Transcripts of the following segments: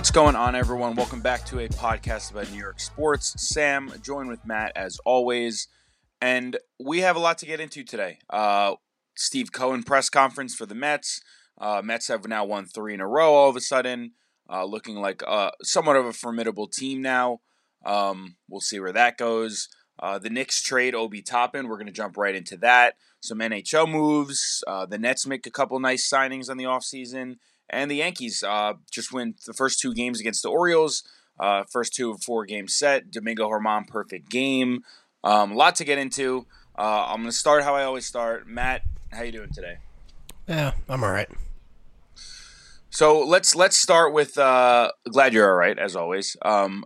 What's going on, everyone? Welcome back to a podcast about New York sports. Sam, joined with Matt as always, and we have a lot to get into today. Uh, Steve Cohen press conference for the Mets. Uh, Mets have now won three in a row. All of a sudden, uh, looking like uh, somewhat of a formidable team now. Um, we'll see where that goes. Uh, the Knicks trade Obi Toppin. We're going to jump right into that. Some NHL moves. Uh, the Nets make a couple nice signings on the offseason. And the Yankees uh, just win the first two games against the Orioles. Uh, first two of four game set. Domingo Germán, perfect game. Um, a lot to get into. Uh, I'm going to start how I always start. Matt, how you doing today? Yeah, I'm all right. So let's let's start with. Uh, glad you're all right as always. Um,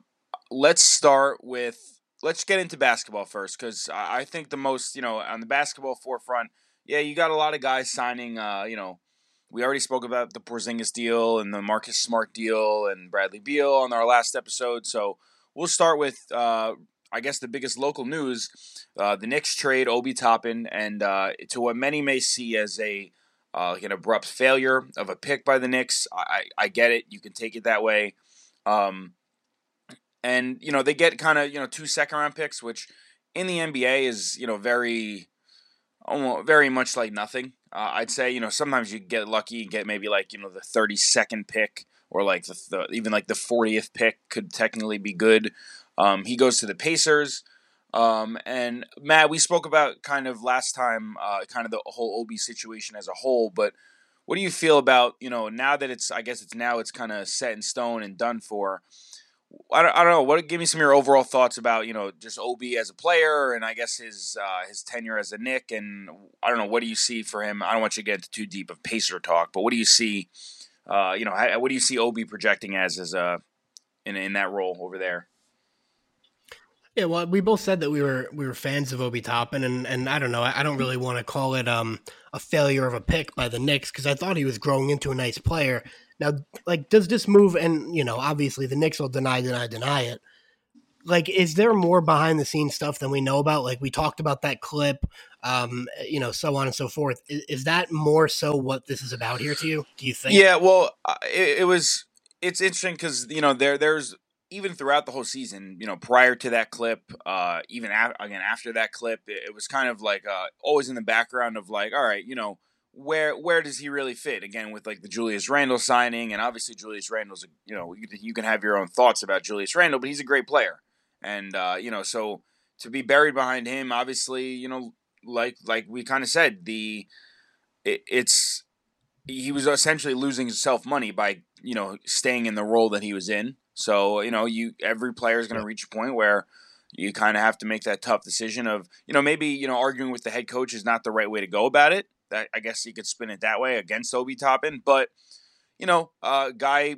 let's start with. Let's get into basketball first because I, I think the most you know on the basketball forefront. Yeah, you got a lot of guys signing. Uh, you know, we already spoke about the Porzingis deal and the Marcus Smart deal and Bradley Beal on our last episode. So we'll start with, uh, I guess, the biggest local news: uh, the Knicks trade Obi Toppin, and uh, to what many may see as a uh, like an abrupt failure of a pick by the Knicks. I, I get it; you can take it that way. Um, and you know they get kind of you know two second round picks, which in the NBA is you know very almost very much like nothing. Uh, I'd say you know sometimes you get lucky and get maybe like you know the thirty second pick or like the, even like the fortieth pick could technically be good. Um, he goes to the Pacers. Um, and Matt, we spoke about kind of last time, uh, kind of the whole OB situation as a whole. But what do you feel about you know now that it's I guess it's now it's kind of set in stone and done for. I don't, I don't know. What give me some of your overall thoughts about you know just Ob as a player and I guess his uh, his tenure as a Knick and I don't know what do you see for him. I don't want you to get into too deep of Pacer talk, but what do you see? Uh, you know, what do you see Ob projecting as as a in in that role over there? Yeah, well, we both said that we were we were fans of Obi Toppin, and and I don't know, I, I don't really want to call it um a failure of a pick by the Knicks because I thought he was growing into a nice player. Now, like, does this move? And you know, obviously, the Knicks will deny, deny, deny it. Like, is there more behind the scenes stuff than we know about? Like, we talked about that clip, um, you know, so on and so forth. Is, is that more so what this is about here to you? Do you think? Yeah, well, uh, it, it was. It's interesting because you know there there's even throughout the whole season, you know, prior to that clip, uh, even again after that clip, it, it was kind of like uh, always in the background of like, all right, you know, where where does he really fit? Again, with like the Julius Randle signing, and obviously Julius Randle's, a, you know, you, you can have your own thoughts about Julius Randle, but he's a great player, and uh, you know, so to be buried behind him, obviously, you know, like like we kind of said, the it, it's he was essentially losing himself money by you know staying in the role that he was in. So you know, you every player is going to reach a point where you kind of have to make that tough decision of you know maybe you know arguing with the head coach is not the right way to go about it that I guess you could spin it that way against Obi Toppin, but you know, uh, guy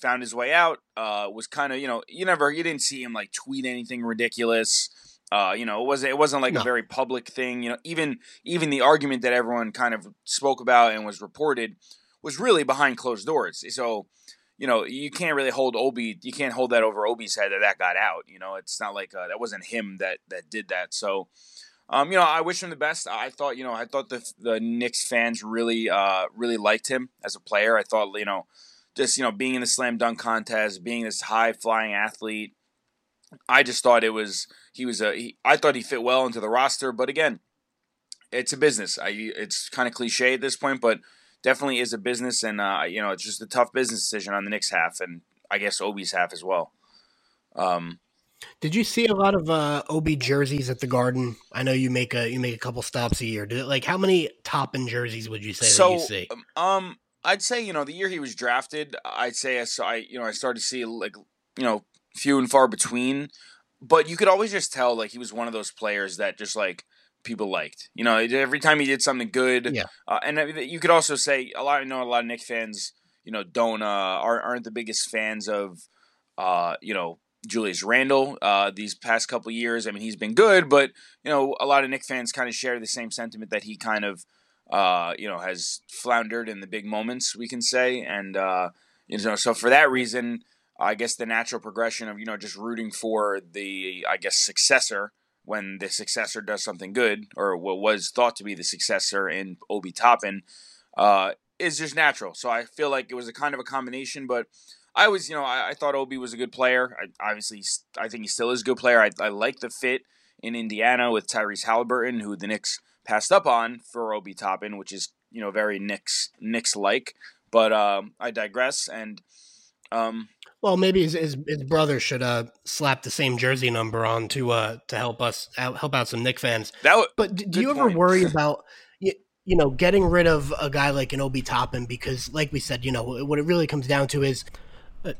found his way out. Uh, was kind of you know you never you didn't see him like tweet anything ridiculous. Uh, you know, it wasn't it wasn't like no. a very public thing. You know, even even the argument that everyone kind of spoke about and was reported was really behind closed doors. So you know, you can't really hold Obi. You can't hold that over Obi's head that that got out. You know, it's not like uh, that wasn't him that that did that. So um, you know, I wish him the best. I thought, you know, I thought the the Knicks fans really, uh, really liked him as a player. I thought, you know, just you know, being in the slam dunk contest, being this high flying athlete, I just thought it was he was a. He, I thought he fit well into the roster, but again, it's a business. I it's kind of cliche at this point, but definitely is a business, and uh, you know, it's just a tough business decision on the Knicks half, and I guess Obi's half as well. Um, did you see a lot of uh, Obi jerseys at the Garden? I know you make a you make a couple stops a year. Did it, like how many Toppin jerseys would you say so, you see? Um, um, I'd say you know the year he was drafted, I'd say I saw I you know I started to see like you know few and far between, but you could always just tell like he was one of those players that just like people liked. You know, every time he did something good, yeah. Uh, and you could also say a lot. I know a lot of Knick fans, you know, don't uh, aren't, aren't the biggest fans of, uh, you know, Julius Randle uh, these past couple years. I mean, he's been good, but you know, a lot of Knick fans kind of share the same sentiment that he kind of, uh, you know, has floundered in the big moments. We can say, and uh, you know, so for that reason, I guess the natural progression of you know just rooting for the I guess successor when the successor does something good, or what was thought to be the successor in Obi Toppin. Uh, is just natural. So I feel like it was a kind of a combination, but I was, you know, I, I thought Obi was a good player. I, obviously, I think he still is a good player. I, I like the fit in Indiana with Tyrese Halliburton, who the Knicks passed up on for Obi Toppin, which is, you know, very Knicks Knicks like. But um, I digress. And um, well, maybe his, his, his brother should uh, slap the same jersey number on to uh, to help us help out some Knick fans. That w- but do, do you ever worry about you, you know getting rid of a guy like an Obi Toppin because, like we said, you know what it really comes down to is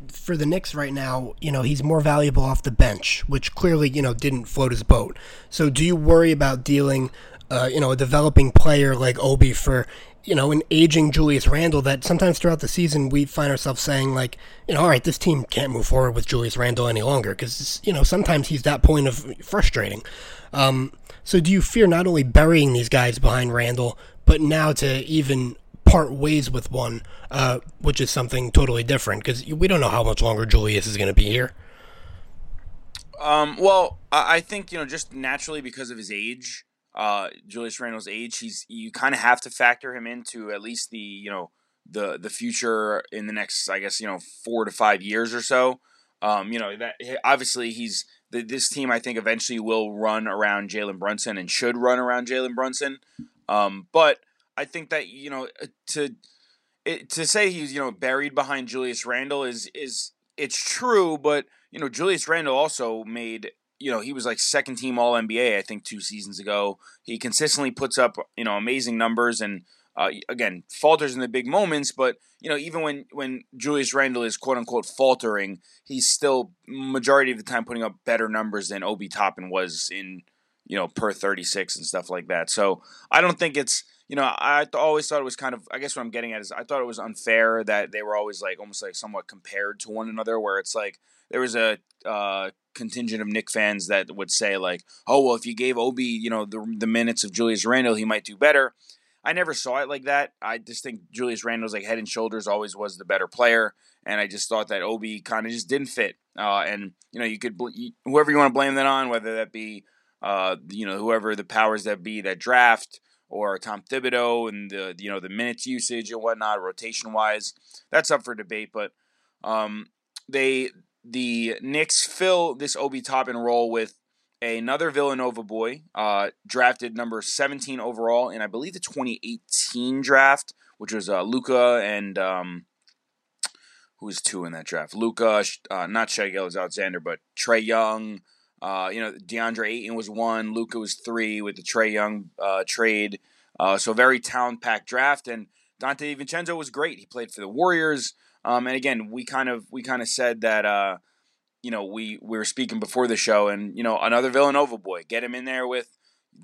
for the Knicks right now, you know, he's more valuable off the bench, which clearly, you know, didn't float his boat. So do you worry about dealing, uh, you know, a developing player like Obi for you know, an aging Julius Randle that sometimes throughout the season we find ourselves saying like, you know, all right, this team can't move forward with Julius Randle any longer because you know sometimes he's that point of frustrating. Um, so do you fear not only burying these guys behind Randle, but now to even part ways with one, uh, which is something totally different because we don't know how much longer Julius is going to be here. Um, well, I think you know just naturally because of his age, uh, Julius Randle's age, he's you kind of have to factor him into at least the you know the the future in the next I guess you know four to five years or so. Um, you know that obviously he's the, this team I think eventually will run around Jalen Brunson and should run around Jalen Brunson. Um, but I think that you know uh, to it, to say he's you know buried behind Julius Randle is is it's true, but you know Julius Randle also made you know, he was like second team All NBA, I think, two seasons ago. He consistently puts up, you know, amazing numbers and, uh, again, falters in the big moments. But, you know, even when, when Julius Randle is quote unquote faltering, he's still, majority of the time, putting up better numbers than Obi Toppin was in, you know, per 36 and stuff like that. So I don't think it's, you know, I th- always thought it was kind of, I guess what I'm getting at is I thought it was unfair that they were always like almost like somewhat compared to one another, where it's like there was a, uh, contingent of Knick fans that would say like, "Oh, well, if you gave Obi, you know, the the minutes of Julius Randle, he might do better." I never saw it like that. I just think Julius Randle's like head and shoulders always was the better player, and I just thought that Obi kind of just didn't fit. Uh, and you know, you could whoever you want to blame that on, whether that be uh, you know whoever the powers that be that draft or Tom Thibodeau and the you know the minutes usage and whatnot, rotation wise, that's up for debate. But um, they the Knicks fill this Obi Toppin role with another Villanova boy, uh, drafted number 17 overall in I believe the 2018 draft, which was uh, Luka and um, who was two in that draft? Luka, uh, not Shai Gilgeous-Alexander, but Trae Young. Uh, you know, DeAndre Ayton was one. Luka was three with the Trae Young uh, trade. Uh, so very talent packed draft, and Donte Vincenzo was great. He played for the Warriors. Um, and again, we kind of we kind of said that uh, you know we we were speaking before the show, and you know another Villanova boy, get him in there with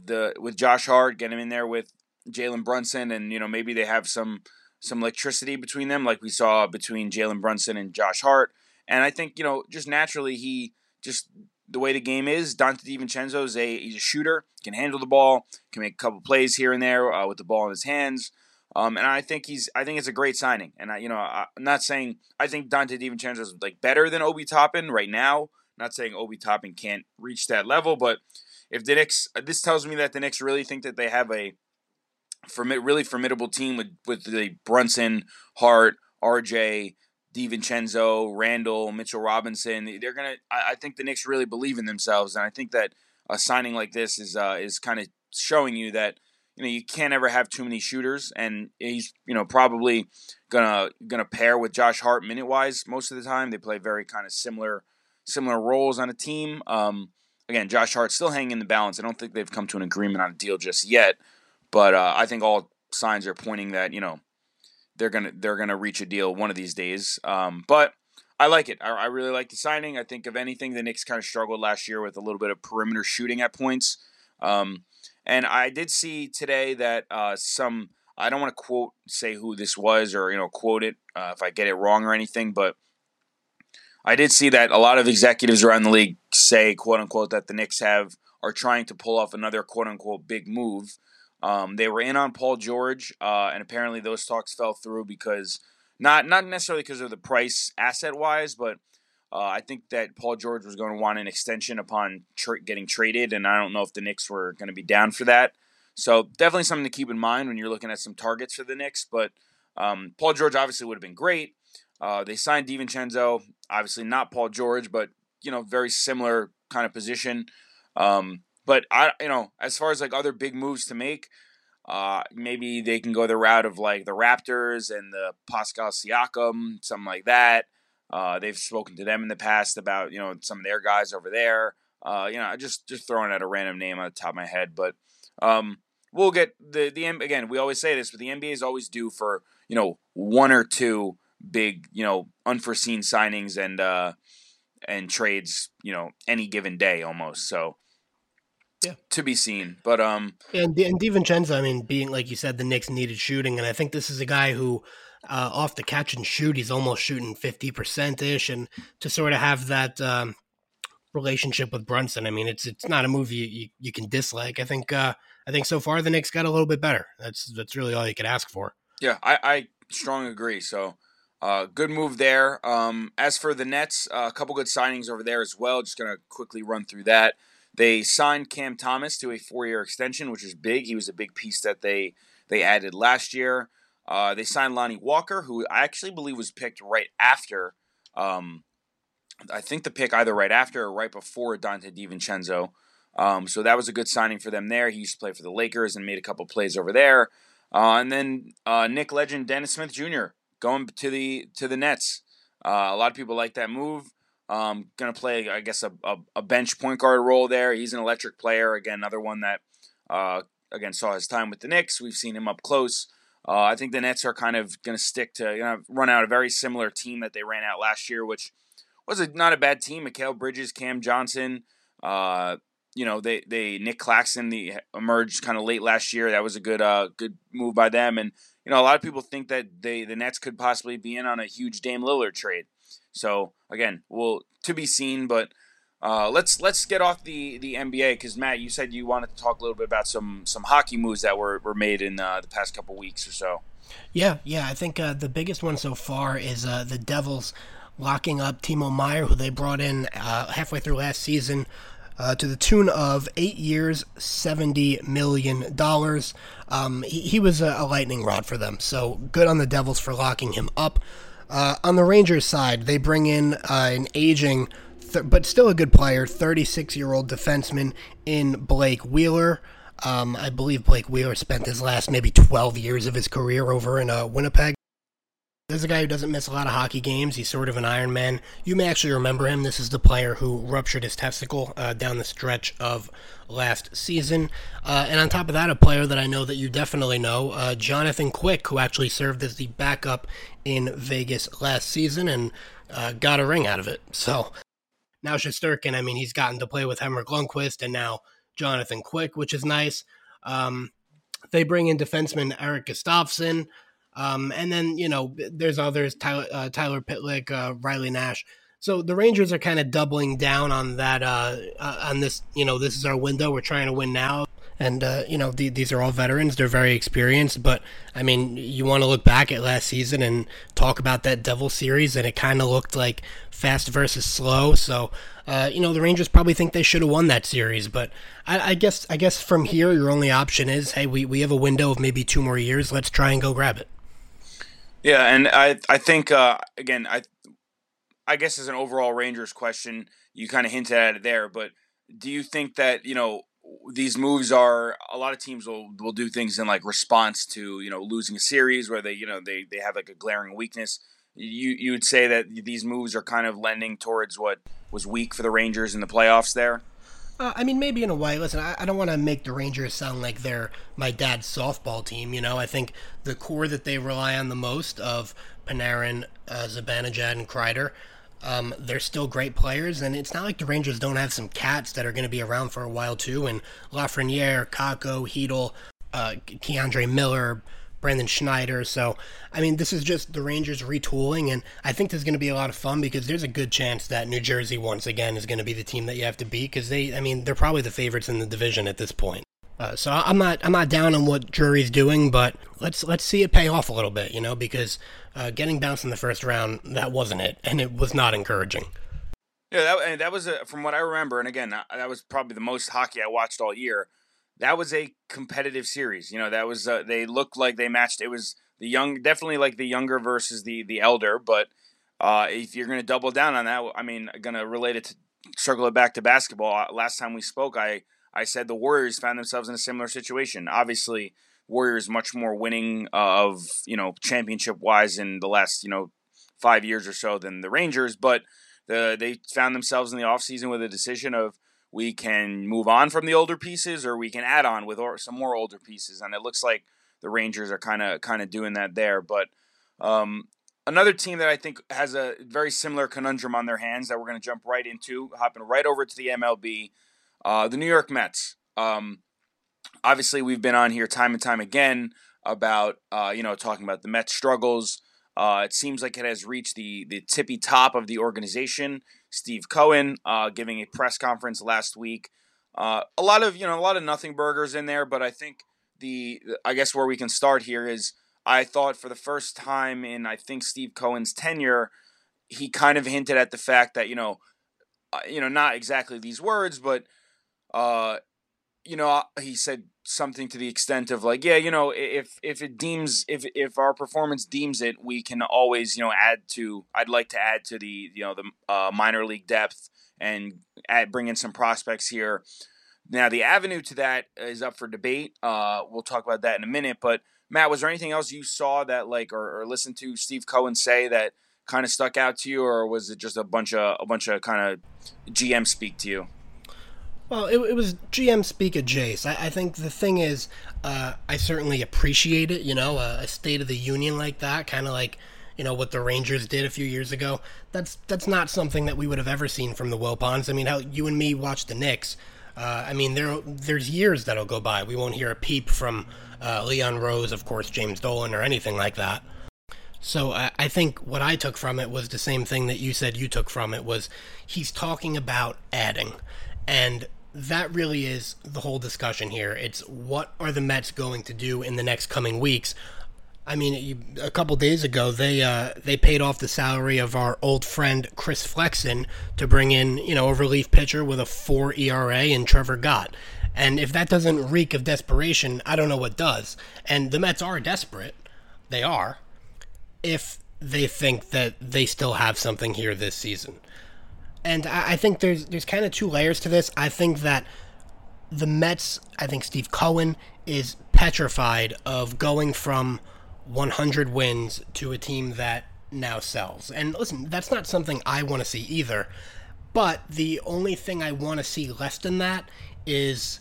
the with Josh Hart, get him in there with Jalen Brunson, and you know maybe they have some some electricity between them, like we saw between Jalen Brunson and Josh Hart. And I think you know just naturally he just the way the game is, Donte DiVincenzo is a he's a shooter, can handle the ball, can make a couple plays here and there uh, with the ball in his hands. Um, and I think he's I think it's a great signing. And I you know I, am not saying I think Donte DiVincenzo is like better than Obi Toppin right now. I'm not saying Obi Toppin can't reach that level, but if the Knicks this tells me that the Knicks really think that they have a really formidable team with with the Brunson, Hart, RJ, DiVincenzo, Randle, Mitchell Robinson. They're gonna. I, I, think the Knicks really believe in themselves, and I think that a signing like this is uh, is kind of showing you that you know you can't ever have too many shooters, and he's you know probably gonna gonna pair with Josh Hart minute wise most of the time. They play very kind of similar similar roles on a team. Um, again, Josh Hart still hanging in the balance. I don't think they've come to an agreement on a deal just yet, but uh, I think all signs are pointing that you know they're gonna they're gonna reach a deal one of these days. Um, but I like it. I, I, really like the signing. I think of anything, the Knicks kind of struggled last year with a little bit of perimeter shooting at points. Um, and I did see today that uh, some I don't want to quote say who this was or you know quote it uh, if I get it wrong or anything, but I did see that a lot of executives around the league say quote unquote that the Knicks have are trying to pull off another quote unquote big move. Um, they were in on Paul George, uh, and apparently those talks fell through because not not necessarily because of the price asset wise, but uh, I think that Paul George was going to want an extension upon getting traded, and I don't know if the Knicks were going to be down for that. So definitely something to keep in mind when you're looking at some targets for the Knicks. But Um, Paul George obviously would have been great. Uh, they signed DiVincenzo, obviously not Paul George, but you know, very similar kind of position. Um, but I, you know, as far as like other big moves to make, uh, maybe they can go the route of like the Raptors and the Pascal Siakam, something like that. Uh, they've spoken to them in the past about you know some of their guys over there. Uh, you know, just just throwing out a random name on the top of my head, but um, we'll get the the again. We always say this, but the NBA is always due for you know one or two big you know unforeseen signings and uh, and trades. You know, any given day almost. So yeah, to be seen. But um, and and DiVincenzo, I mean, being like you said, the Knicks needed shooting, and I think this is a guy who. Uh, off the catch and shoot, he's almost shooting fifty percent ish, and to sort of have that um, relationship with Brunson, I mean, it's it's not a movie you, you, you can dislike. I think uh, I think so far the Knicks got a little bit better. That's that's really all you could ask for. Yeah, I, I strongly agree. So, uh, good move there. Um, as for the Nets, uh, a couple good signings over there as well. Just gonna quickly run through that. They signed Cam Thomas to a four-year extension, which is big. He was a big piece that they they added last year. Uh, they signed Lonnie Walker, who I actually believe was picked right after. Um, I think the pick either right after or right before Donte DiVincenzo. Um, so that was a good signing for them there. He used to play for the Lakers and made a couple plays over there. Uh, and then uh, Knick legend Dennis Smith Jr. going to the to the Nets. Uh, a lot of people like that move. Um, going to play, I guess, a, a, a, bench point guard role there. He's an electric player. Again, another one that, uh, again, saw his time with the Knicks. We've seen him up close. Uh, I think the Nets are kind of going to stick to, you know, run out a very similar team that they ran out last year, which was a, not a bad team. Mikal Bridges, Cam Johnson, uh, you know, they, they Nic Claxton the emerged kind of late last year. That was a good uh, good move by them. And you know, a lot of people think that they the Nets could possibly be in on a huge Dame Lillard trade. So again, well, to be seen. But uh, let's let's get off the the NBA because Matt, you said you wanted to talk a little bit about some some hockey moves that were were made in uh, the past couple weeks or so. Yeah, yeah, I think uh, the biggest one so far is uh, the Devils locking up Timo Meier, who they brought in uh, halfway through last season. Uh, to the tune of eight years, seventy million dollars. Um, he, he, was a, a, lightning rod for them, so good on the Devils for locking him up. Uh, on the Rangers side, they bring in uh, an aging, th- but still a good player, 36 year old defenseman in Blake Wheeler. Um, I believe Blake Wheeler spent his last maybe 12 years of his career over in uh, Winnipeg. There's a guy who doesn't miss a lot of hockey games. He's sort of an Iron Man. You may actually remember him. This is the player who ruptured his testicle uh, down the stretch of last season. Uh, and on top of that, a player that I know that you definitely know, uh, Jonathan Quick, who actually served as the backup in Vegas last season and uh, got a ring out of it. So now Shesterkin, I mean, he's gotten to play with Henrik Lundqvist and now Jonathan Quick, which is nice. Um, they bring in defenseman Eric Gustafsson. Um, and then, you know, there's others, Tyler, uh, Tyler Pitlick, uh, Riley Nash. So the Rangers are kind of doubling down on that, uh, uh, on this, you know, this is our window. We're trying to win now. And, uh, you know, the, these are all veterans. They're very experienced. But, I mean, you want to look back at last season and talk about that Devil series, and it kind of looked like fast versus slow. So, uh, you know, the Rangers probably think they should have won that series. But I, I, guess I guess from here, your only option is, hey, we, we have a window of maybe two more years. Let's try and go grab it. Yeah, and I I think uh, again I I guess as an overall Rangers question, you kind of hinted at it there, but do you think that you know these moves are a lot of teams will will do things in like response to you know losing a series where they you know they they have like a glaring weakness. You you would say that these moves are kind of lending towards what was weak for the Rangers in the playoffs there. Uh, I mean, maybe in a way. Listen, I, I don't want to make the Rangers sound like they're my dad's softball team. You know, I think the core that they rely on the most of Panarin, uh, Zibanejad, and Kreider, um, they're still great players, and it's not like the Rangers don't have some cats that are going to be around for a while too. And Lafreniere, Kakko, Chytil, uh, K'Andre Miller, Braden Schneider. So, I mean, this is just the Rangers retooling, and I think there's going to be a lot of fun because there's a good chance that New Jersey once again is going to be the team that you have to beat because they, I mean, they're probably the favorites in the division at this point. Uh, so I'm not I'm not down on what Drury's doing, but let's let's see it pay off a little bit, you know, because uh, getting bounced in the first round that wasn't it, and it was not encouraging. Yeah, that, that was a, from what I remember, and again, that was probably the most hockey I watched all year that was a competitive series. You know, that was uh, they looked like they matched. It was the young, definitely like the younger versus the the elder. But uh, if you're going to double down on that, I mean, going to relate it to circle it back to basketball. Uh, last time we spoke, I I said the Warriors found themselves in a similar situation. Obviously, Warriors much more winning of you know championship wise in the last you know five years or so than the Rangers, but the they found themselves in the offseason with a decision of we can move on from the older pieces or we can add on with or, some more older pieces, and it looks like the Rangers are kind of kind of doing that there. But um, another team that I think has a very similar conundrum on their hands that we're going to jump right into, hopping right over to the MLB, uh, the New York Mets. Um, obviously, we've been on here time and time again about uh, you know talking about the Mets struggles. Uh, it seems like it has reached the the tippy top of the organization. Steve Cohen uh, giving a press conference last week. Uh, a lot of you know a lot of nothing burgers in there, but I think the I guess where we can start here is I thought for the first time in I think Steve Cohen's tenure, he kind of hinted at the fact that you know, uh, you know, not exactly these words, but uh, you know, he said something to the extent of like, yeah, you know, if if it deems if if our performance deems it, we can always you know add to. I'd like to add to the you know the uh, minor league depth and add bring in some prospects here. Now the avenue to that is up for debate. Uh, we'll talk about that in a minute, but Matt, was there anything else you saw that like or, or listened to Steve Cohen say that kind of stuck out to you, or was it just a bunch of a bunch of kind of GM speak to you? Well, it, it was GM speak of Jace. I, I think the thing is, uh, I certainly appreciate it. You know, a, a State of the Union like that, kind of like you know what the Rangers did a few years ago. That's that's not something that we would have ever seen from the Wilpons. I mean, how you and me watched the Knicks. Uh, I mean, there there's years that'll go by. We won't hear a peep from uh, Leon Rose, of course, James Dolan, or anything like that. So I, I think what I took from it was the same thing that you said you took from it was he's talking about adding, and that really is the whole discussion here. It's what are the Mets going to do in the next coming weeks I mean, a couple days ago, they uh, they paid off the salary of our old friend Chris Flexen to bring in, you know, a relief pitcher with a four ERA and Trevor Gott. And if that doesn't reek of desperation, I don't know what does. And the Mets are desperate. They are. If they think that they still have something here this season. And I, I think there's there's kind of two layers to this. I think that the Mets, I think Steve Cohen is petrified of going from 100 wins to a team that now sells. And listen, that's not something I want to see either. But the only thing I want to see less than that is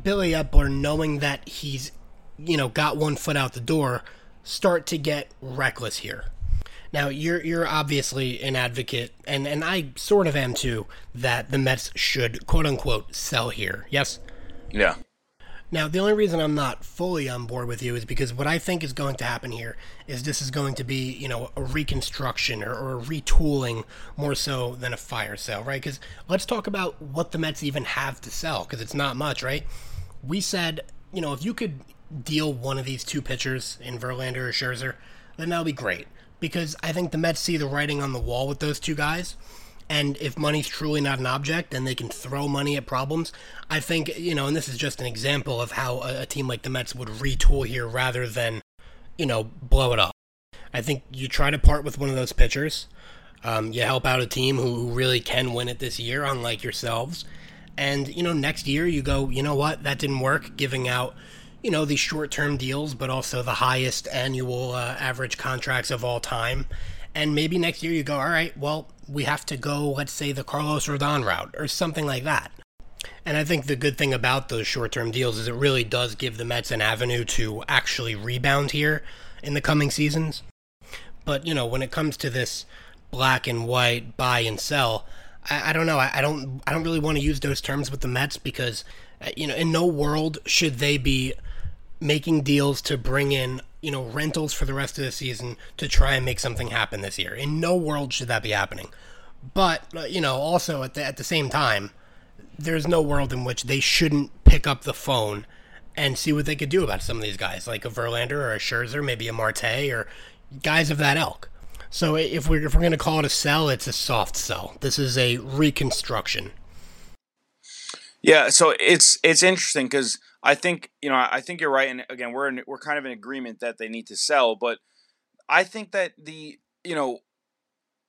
Billy Eppler knowing that he's, you know, got one foot out the door, start to get reckless here. Now you're you're obviously an advocate, and and I sort of am too, that the Mets should quote unquote sell here. Yes. Yeah. Now, the only reason I'm not fully on board with you is because what I think is going to happen here is this is going to be, you know, a reconstruction or, or a retooling more so than a fire sale, right? Because let's talk about what the Mets even have to sell, because it's not much, right? We said, you know, if you could deal one of these two pitchers in Verlander or Scherzer, then that'll be great. Because I think the Mets see the writing on the wall with those two guys. And if money's truly not an object and they can throw money at problems, I think, you know, and this is just an example of how a, a team like the Mets would retool here rather than, you know, blow it up. I think you try to part with one of those pitchers. Um, you help out a team who, who really can win it this year, unlike yourselves. And, you know, next year you go, you know what, that didn't work, giving out, you know, these short term deals, but also the highest annual uh, average contracts of all time. And maybe next year you go, all right, well, we have to go, let's say, the Carlos Rodon route or something like that. And I think the good thing about those short term deals is it really does give the Mets an avenue to actually rebound here in the coming seasons. But, you know, when it comes to this black and white buy and sell, I, I don't know. I, I, don't I don't really want to use those terms with the Mets because, uh, you know, in no world should they be making deals to bring in you know, rentals for the rest of the season to try and make something happen this year. In no world should that be happening. But, uh, you know, also at the, at the same time, there's no world in which they shouldn't pick up the phone and see what they could do about some of these guys, like a Verlander or a Scherzer, maybe a Marte or guys of that ilk. So if we're, if we're going to call it a sell, it's a soft sell. This is a reconstruction. Yeah, so it's it's interesting because I think you know I think you're right, and again we're in, we're kind of in agreement that they need to sell, but I think that the you know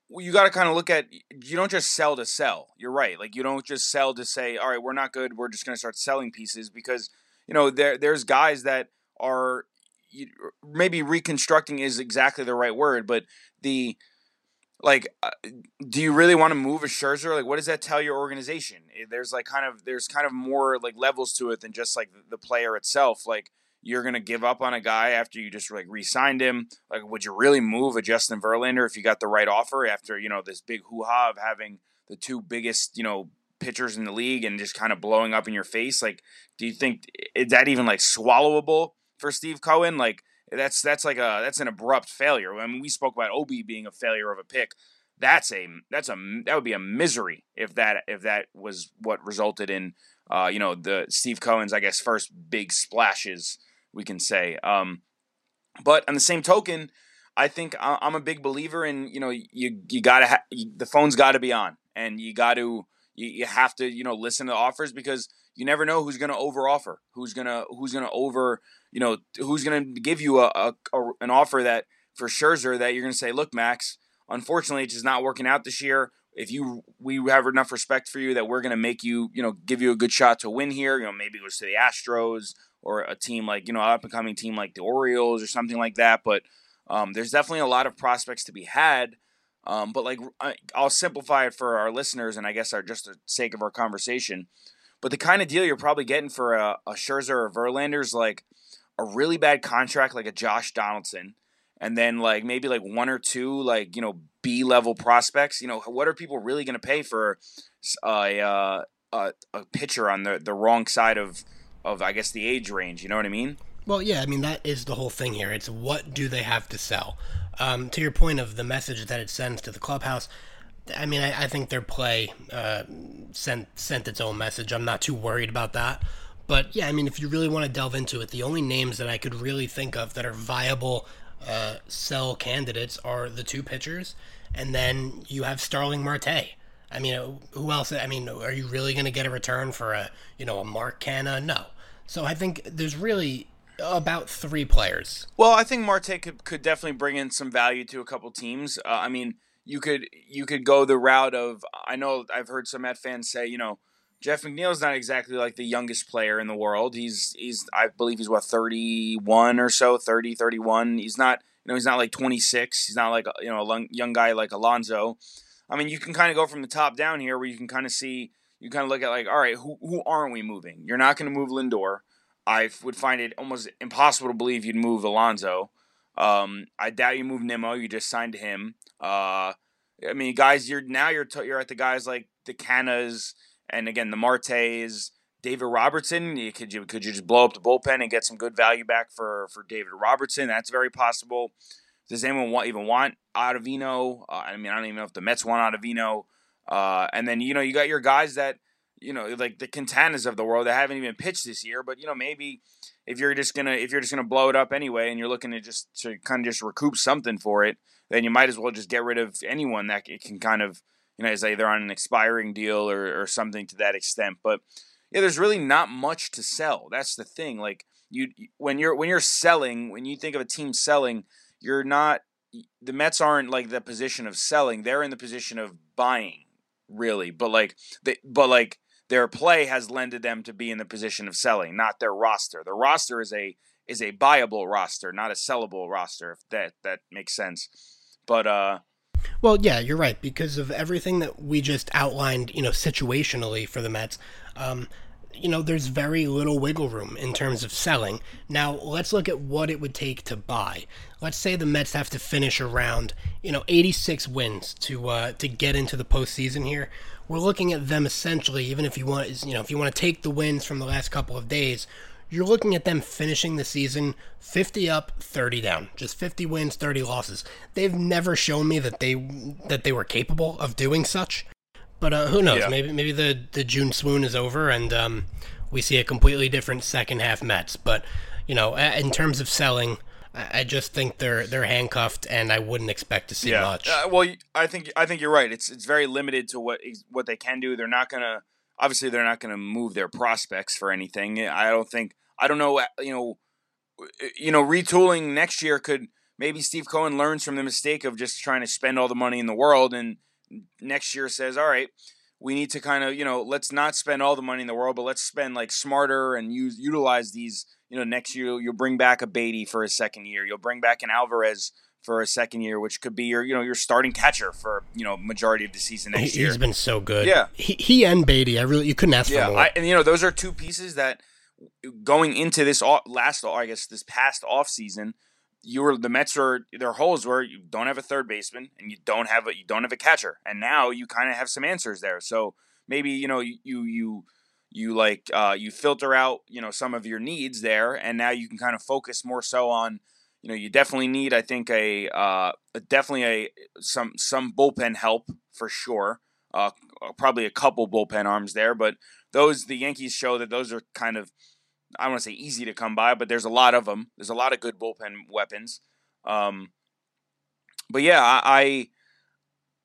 you got to kind of look at you don't just sell to sell. You're right, like you don't just sell to say all right we're not good, we're just going to start selling pieces because you know there there's guys that are maybe reconstructing is exactly the right word, but the like uh, do you really want to move a Scherzer? Like what does that tell your organization? Eh, there's like kind of there's kind of more like levels to it than just like the player itself. Like you're gonna give up on a guy after you just like re-signed him. Like would you really move a Justin Verlander if you got the right offer after, you know, this big hoo-ha of having the two biggest, you know, pitchers in the league and just kind of blowing up in your face? Like do you think is that even like swallowable for Steve Cohen? Like that's that's like a that's an abrupt failure. I mean, we spoke about Obi being a failure of a pick. That's a that's a that would be a misery if that if that was what resulted in uh, you know the Steve Cohen's I guess first big splashes we can say. Um, but on the same token, I think I'm a big believer in you know you you gotta ha- the phone's got to be on and you got to you, you have to you know listen to offers because you never know who's going to over offer, who's gonna who's gonna over you know, who's going to give you a, a, a, an offer that for Scherzer that you're going to say, look, Max, unfortunately, it's just not working out this year. If you we have enough respect for you that we're going to make you, you know, give you a good shot to win here. You know, maybe it goes to the Astros or a team like you know, up and coming team like the Orioles or something like that. But um, there's definitely a lot of prospects to be had. Um, but like I'll simplify it for our listeners, and I guess our just the sake of our conversation. But the kind of deal you're probably getting for a, a Scherzer or Verlander is like a really bad contract like a Josh Donaldson, and then like maybe like one or two like you know B level prospects. You know, what are people really going to pay for a, uh, a a pitcher on the the wrong side of of I guess the age range? You know what I mean? Well, yeah, I mean that is the whole thing here. It's what do they have to sell? Um, to your point of the message that it sends to the clubhouse, I mean, I, I think their play uh, sent sent its own message. I'm not too worried about that. But yeah, I mean, if you really want to delve into it, the only names that I could really think of that are viable uh, sell candidates are the two pitchers, and then you have Starling Marte. I mean, who else? I mean, are you really going to get a return for a you know a Mark Canha? No. So I think there's really about three players. Well, I think Marte could, could definitely bring in some value to a couple teams. Uh, I mean, you could you could go the route of I know I've heard some Met fans say you know Jeff McNeil's not exactly like the youngest player in the world. He's he's I believe he's what 31 or so, 30, 31. He's not you know he's not like 26. He's not like you know a young guy like Alonso. I mean, you can kind of go from the top down here where you can kind of see you kind of look at like all right, who who aren't we moving? You're not going to move Lindor. I would find it almost impossible to believe you'd move Alonso. Um, I doubt you move Nimmo. You just signed him. Uh, I mean, guys, you're now you're t- you're at the guys like the Canhas and again, the Martes, David Robertson, you, could you could you just blow up the bullpen and get some good value back for for David Robertson? That's very possible. Does anyone want, even want Ottavino? Uh, I mean, I don't even know if the Mets want Ottavino. Uh, and then you know you got your guys that you know like the Quintanas of the world that haven't even pitched this year, but you know maybe if you're just gonna if you're just gonna blow it up anyway and you're looking to just to kind of just recoup something for it, then you might as well just get rid of anyone that can kind of you know, is either on an expiring deal or, or something to that extent. But yeah, there's really not much to sell. That's the thing. Like you, when you're when you're selling, when you think of a team selling, you're not. The Mets aren't like the position of selling. They're in the position of buying, really. But like, they, but like their play has lended them to be in the position of selling, not their roster. The roster is a is a buyable roster, not a sellable roster. If that that makes sense. But uh, well, yeah, you're right because of everything that we just outlined, you know, situationally for the Mets. Um, you know, there's very little wiggle room in terms of selling. Now, let's look at what it would take to buy. Let's say the Mets have to finish around, you know, 86 wins to uh, to get into the postseason here. We're looking at them essentially, even if you want, you know, if you want to take the wins from the last couple of days, you're looking at them finishing the season 50 up, 30 down. Just 50 wins, 30 losses. They've never shown me that they that they were capable of doing such. But uh, who knows? Yeah. Maybe maybe the the June swoon is over and um, we see a completely different second half Mets. But you know, in terms of selling, I just think they're they're handcuffed, and I wouldn't expect to see yeah. much. Uh, well, I think I think you're right. It's it's very limited to what what they can do. They're not gonna obviously they're not gonna move their prospects for anything. I don't think I don't know, uh, you know, you know, retooling next year could maybe Steve Cohen learns from the mistake of just trying to spend all the money in the world and next year says, all right, we need to kind of, you know, let's not spend all the money in the world, but let's spend like smarter and use utilize these, you know, next year you'll bring back a Baty for a second year. You'll bring back an Alvarez for a second year, which could be your, you know, your starting catcher for, you know, majority of the season next he, year. He's been so good. Yeah. He, he and Baty. I really, you couldn't ask yeah, for more. I, and you know, those are two pieces that going into this last, I guess, this past off season, you were the Mets are their holes were you don't have a third baseman and you don't have a you don't have a catcher, and now you kind of have some answers there. So maybe you know you you you like uh, you filter out you know some of your needs there, and now you can kind of focus more so on you know you definitely need I think a, uh, definitely a some some bullpen help for sure. Uh, probably a couple bullpen arms there, but those the Yankees show that those are kind of I don't want to say easy to come by, but there's a lot of them. There's a lot of good bullpen weapons. Um, but yeah, I, I,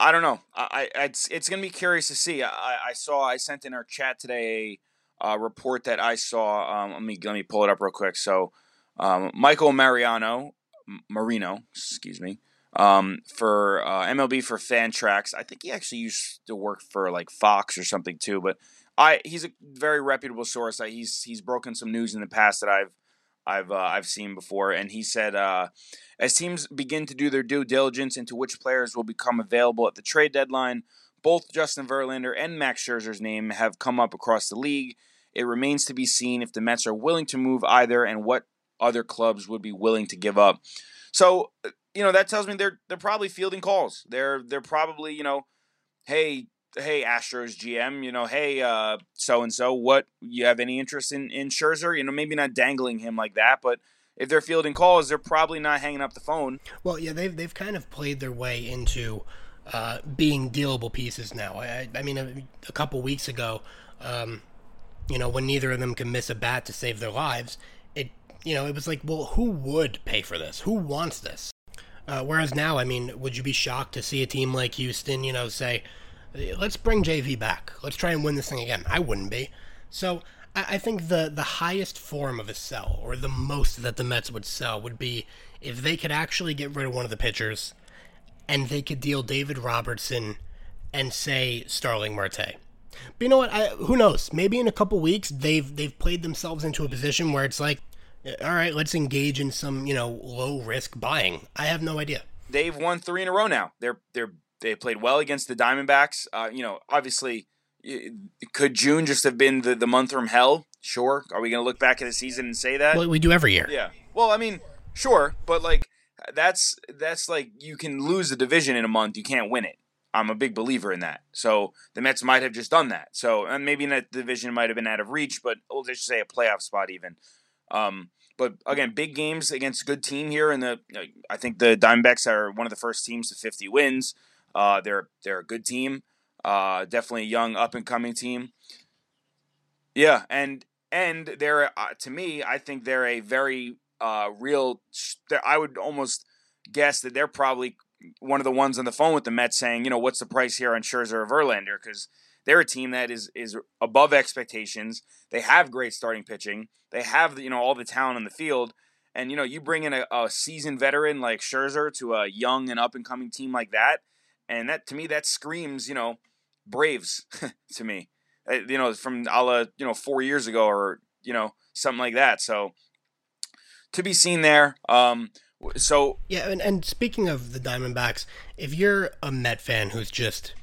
I don't know. I, I it's it's gonna be curious to see. I, I saw I sent in our chat today a report that I saw. Um, let me let me pull it up real quick. So, um, Michael Mariano, Marino, excuse me, um, for uh, MLB for Fantrax. I think he actually used to work for like Fox or something too, but I he's a very reputable source. I, He's he's broken some news in the past that I've I've uh, I've seen before, and he said uh, as teams begin to do their due diligence into which players will become available at the trade deadline, both Justin Verlander and Max Scherzer's name have come up across the league. It remains to be seen if the Mets are willing to move either, and what other clubs would be willing to give up. So uh, you know that tells me they're they're probably fielding calls. They're they're probably you know, hey hey Astros GM, you know, hey uh so and so, what you have any interest in in Scherzer? You know, maybe not dangling him like that, but if they're fielding calls, they're probably not hanging up the phone. Well, yeah, they've they've kind of played their way into uh, being dealable pieces now. I, I mean, a, a couple weeks ago, um, you know, when neither of them can miss a bat to save their lives, it you know it was like, well, who would pay for this? Who wants this? Uh, whereas now, I mean, would you be shocked to see a team like Houston, you know, say, let's bring JV back. Let's try and win this thing again. I wouldn't be. So I, think the the highest form of a sell, or the most that the Mets would sell, would be if they could actually get rid of one of the pitchers, and they could deal David Robertson and say Starling Marte. But you know what? I, who knows? Maybe in a couple weeks they've they've played themselves into a position where it's like, all right, let's engage in some you know low risk buying. I have no idea. They've won three in a row now. They're they're they played well against the Diamondbacks. Uh, you know, obviously, could June just have been the, the month from hell? Sure. Are we going to look back at the season and say that? Well, we do every year. Yeah. Well, I mean, sure, but like that's that's like you can lose a division in a month, you can't win it. I'm a big believer in that. So the Mets might have just done that. So and maybe that division might have been out of reach, but we'll just say a playoff spot even. Um, but again, big games against a good team here, and the I think the Diamondbacks are one of the first teams to 50 wins. Uh, they're they're a good team. Uh, definitely a young up and coming team. Yeah, and and they're uh, to me, I think they're a very uh, real. I would almost guess that they're probably one of the ones on the phone with the Mets saying, you know, what's the price here on Scherzer or Verlander? Because they're a team that is is above expectations. They have great starting pitching. They have you know all the talent in the field. And you know, you bring in a, a seasoned veteran like Scherzer to a young and up and coming team like that and that to me that screams you know Braves to me, uh, you know from a la, you know four years ago or you know something like that. So to be seen there. Um, so yeah, and, and speaking of the Diamondbacks, if you're a Met fan who's just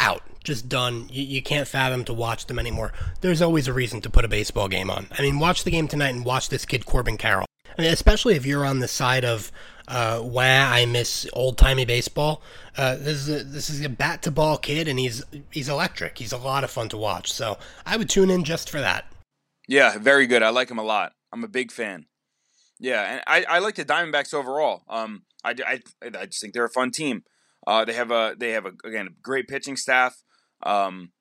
out, just done, you, you can't fathom to watch them anymore. There's always a reason to put a baseball game on. I mean, watch the game tonight and watch this kid Corbin Carroll. I mean, especially if you're on the side of uh, wah, I miss old timey baseball. Uh, this is a, this is a bat to ball kid, and he's he's electric. He's a lot of fun to watch. So I would tune in just for that. Yeah, very good. I like him a lot. I'm a big fan. Yeah, and I, I like the Diamondbacks overall. Um, I, I, I just think they're a fun team. Uh, they have a they have a again a great pitching staff. Um,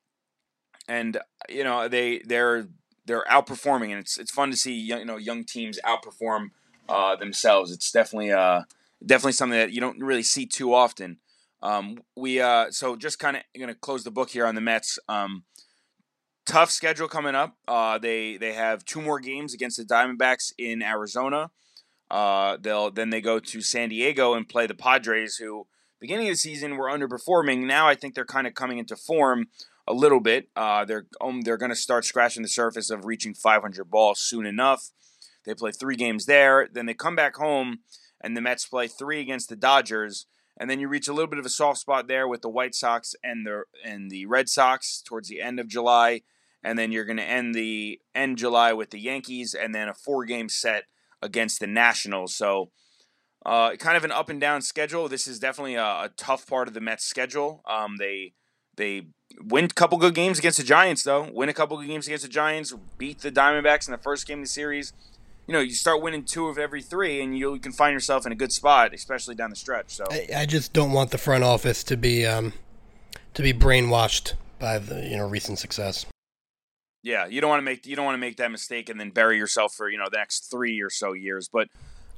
and you know they they're they're outperforming, and it's it's fun to see young, you know young teams outperform uh, themselves. It's definitely uh, definitely something that you don't really see too often. Um, we uh, so just kind of going to close the book here on the Mets. Um, tough schedule coming up. Uh, they they have two more games against the Diamondbacks in Arizona. Uh, they'll then they go to San Diego and play the Padres, who beginning of the season were underperforming. Now I think they're kind of coming into form a little bit. Uh, they're um, they're going to start scratching the surface of reaching 500 balls soon enough. They play three games there, then they come back home, and the Mets play three against the Dodgers, and then you reach a little bit of a soft spot there with the White Sox and the and the Red Sox towards the end of July, and then you're going to end the end July with the Yankees, and then a four game set against the Nationals. So. Uh, kind of an up and down schedule. This is definitely a, a tough part of the Mets' schedule. Um, they they win a couple good games against the Giants, though. Win a couple good games against the Giants. Beat the Diamondbacks in the first game of the series. You know, you start winning two of every three, and you can find yourself in a good spot, especially down the stretch. So I, I just don't want the front office to be um, to be brainwashed by the you know recent success. Yeah, you don't want to make you don't want to make that mistake and then bury yourself for you know the next three or so years. But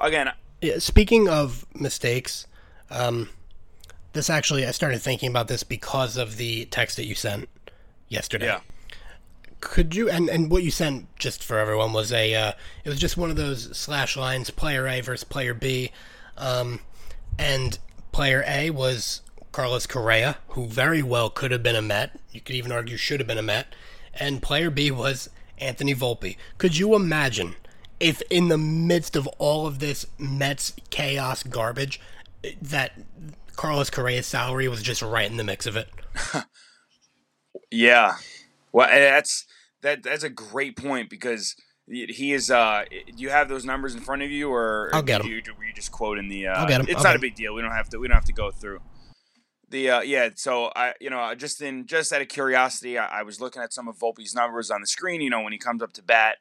again, speaking of mistakes, um, this actually I started thinking about this because of the text that you sent yesterday. Yeah. Could you and and what you sent just for everyone was a uh, it was just one of those slash lines player A versus player B, um, and player A was Carlos Correa, who very well could have been a Met. You could even argue should have been a Met, and player B was Anthony Volpe. Could you imagine if in the midst of all of this Mets chaos garbage that Carlos Correa's salary was just right in the mix of it. yeah, well, that's that. That's a great point because he is. Uh, do you have those numbers in front of you, or I'll get them. You, were you just quoting the? Uh, I'll get them. It's I'll not a big deal. We don't have to. We don't have to go through. The uh, yeah, so I you know just in just out of curiosity, I, I was looking at some of Volpe's numbers on the screen. You know when he comes up to bat,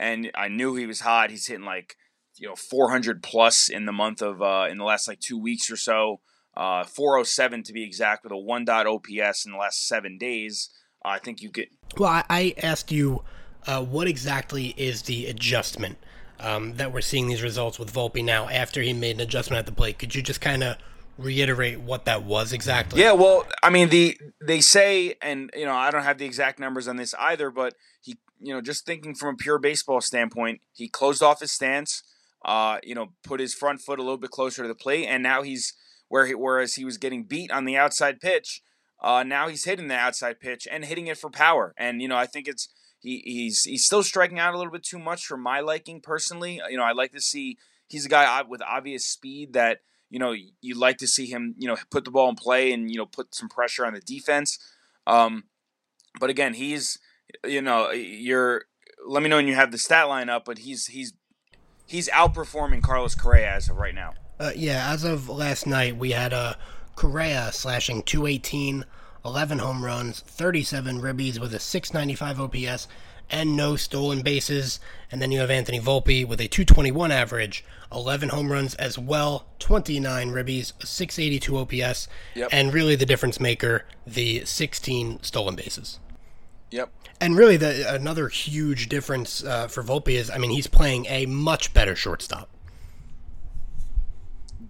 and I knew he was hot. He's hitting like you know 400 plus in the month of uh, in the last like two weeks or so uh, 407 to be exact, with a 1 dot OPS in the last seven days. Uh, I think you get. Well, I asked you uh, what exactly is the adjustment um, that we're seeing these results with Volpe now after he made an adjustment at the plate. Could you just kind of reiterate what that was exactly? Yeah, well, I mean, the they say, and you know, I don't have the exact numbers on this either, but he, you know, just thinking from a pure baseball standpoint, he closed off his stance. Uh, you know, put his front foot a little bit closer to the plate, and now he's where he, whereas he was getting beat on the outside pitch, uh, now he's hitting the outside pitch and hitting it for power. And you know, I think it's he, he's he's still striking out a little bit too much for my liking personally. You know, I like to see he's a guy with obvious speed that you know you like to see him you know put the ball in play and you know put some pressure on the defense. Um, but again, he's you know you're let me know when you have the stat line up, but he's he's he's outperforming Carlos Correa as of right now. Uh, yeah, as of last night, we had a uh, Correa slashing 218, 11 home runs, 37 ribbies with a 695 OPS, and no stolen bases. And then you have Anthony Volpe with a 221 average, 11 home runs as well, 29 ribbies, 682 OPS, yep. and really the difference maker, the 16 stolen bases. Yep. And really, the another huge difference uh, for Volpe is, I mean, he's playing a much better shortstop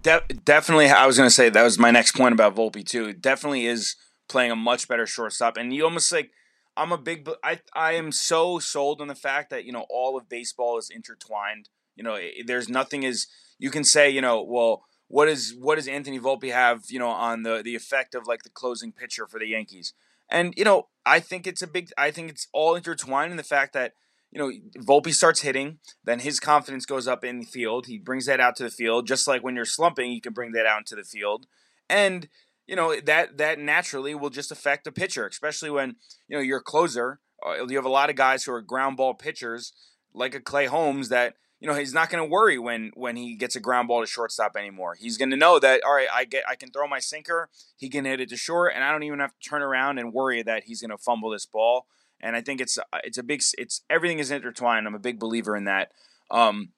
de- definitely, I was going to say that was my next point about Volpe too. Definitely is playing a much better shortstop, and you almost like I'm a big. I I am so sold on the fact that you know all of baseball is intertwined. You know, there's nothing is you can say you know well what is what does Anthony Volpe have you know on the the effect of like the closing pitcher for the Yankees, and you know I think it's a big. I think it's all intertwined in the fact that you know, Volpe starts hitting, then his confidence goes up in the field. He brings that out to the field, just like when you're slumping, you can bring that out into the field, and you know that that naturally will just affect the pitcher, especially when you know you're a closer. Uh, you have a lot of guys who are ground ball pitchers, like a Clay Holmes, that you know he's not going to worry when when he gets a ground ball to shortstop anymore. He's going to know that all right, I get I can throw my sinker, he can hit it to short, and I don't even have to turn around and worry that he's going to fumble this ball and I think it's uh, it's a big it's everything is intertwined. I'm a big believer in that. Um,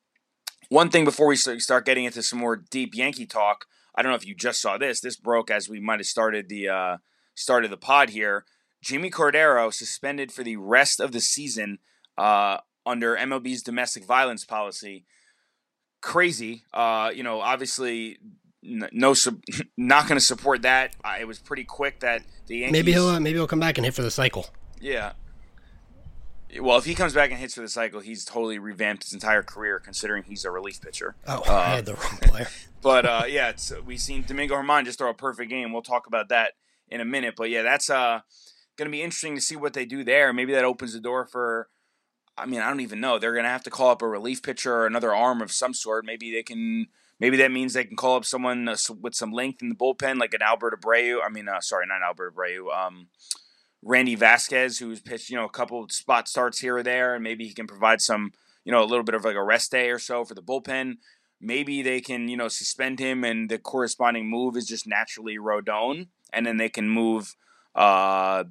one thing before we start getting into some more deep Yankee talk, I don't know if you just saw this. This broke as we might have started the uh, started the pod here. Jimmy Cordero suspended for the rest of the season uh, under MLB's domestic violence policy. Crazy, uh, you know. Obviously, no, sub- not going to support that. Uh, it was pretty quick that the Yankees. Maybe he'll uh, maybe he'll come back and hit for the cycle. Yeah, Well, if he comes back and hits for the cycle, he's totally revamped his entire career, considering he's a relief pitcher. Oh, uh, I had the wrong player. but uh, yeah, it's, we've seen Domingo Germán just throw a perfect game. We'll talk about that in a minute. But yeah, that's uh, going to be interesting to see what they do there. Maybe that opens the door for. I mean, I don't even know. They're going to have to call up a relief pitcher or another arm of some sort. Maybe they can. Maybe that means they can call up someone with some length in the bullpen, like an Albert Abreu. I mean, uh, sorry, not Albert Abreu. Um, Randy Vasquez, who's pitched, you know, a couple spot starts here or there, and maybe he can provide some, you know, a little bit of like a rest day or so for the bullpen. Maybe they can, you know, suspend him, and the corresponding move is just naturally Rodon, and then they can move, uh,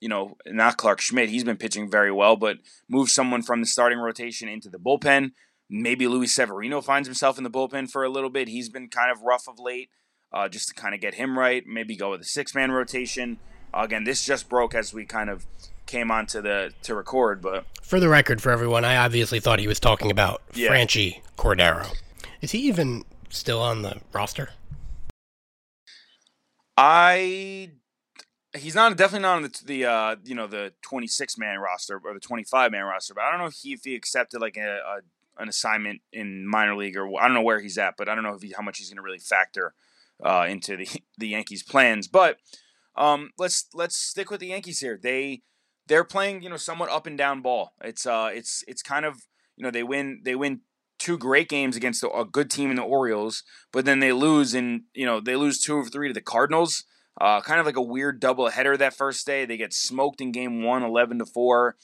you know, not Clarke Schmidt. He's been pitching very well, but move someone from the starting rotation into the bullpen. Maybe Luis Severino finds himself in the bullpen for a little bit. He's been kind of rough of late, uh, just to kind of get him right. Maybe go with a six man rotation Again, this just broke as we kind of came onto the to record, but for the record, for everyone, I obviously thought he was talking about yeah. Franchy Cordero. Is he even still on the roster? I he's not definitely not on the, the uh, you know the 26 man roster or the 25 man roster, but I don't know if he if he accepted like a, a an assignment in minor league or I don't know where he's at, but I don't know if he, how much he's going to really factor uh, into the the Yankees plans, but um, let's let's stick with the Yankees here. They they're playing you know somewhat up and down ball. It's uh it's it's kind of you know they win they win two great games against a good team in the Orioles, but then they lose and you know they lose two of three to the Cardinals. Uh, kind of like a weird double header that first day. They get smoked in game one, 11 to four.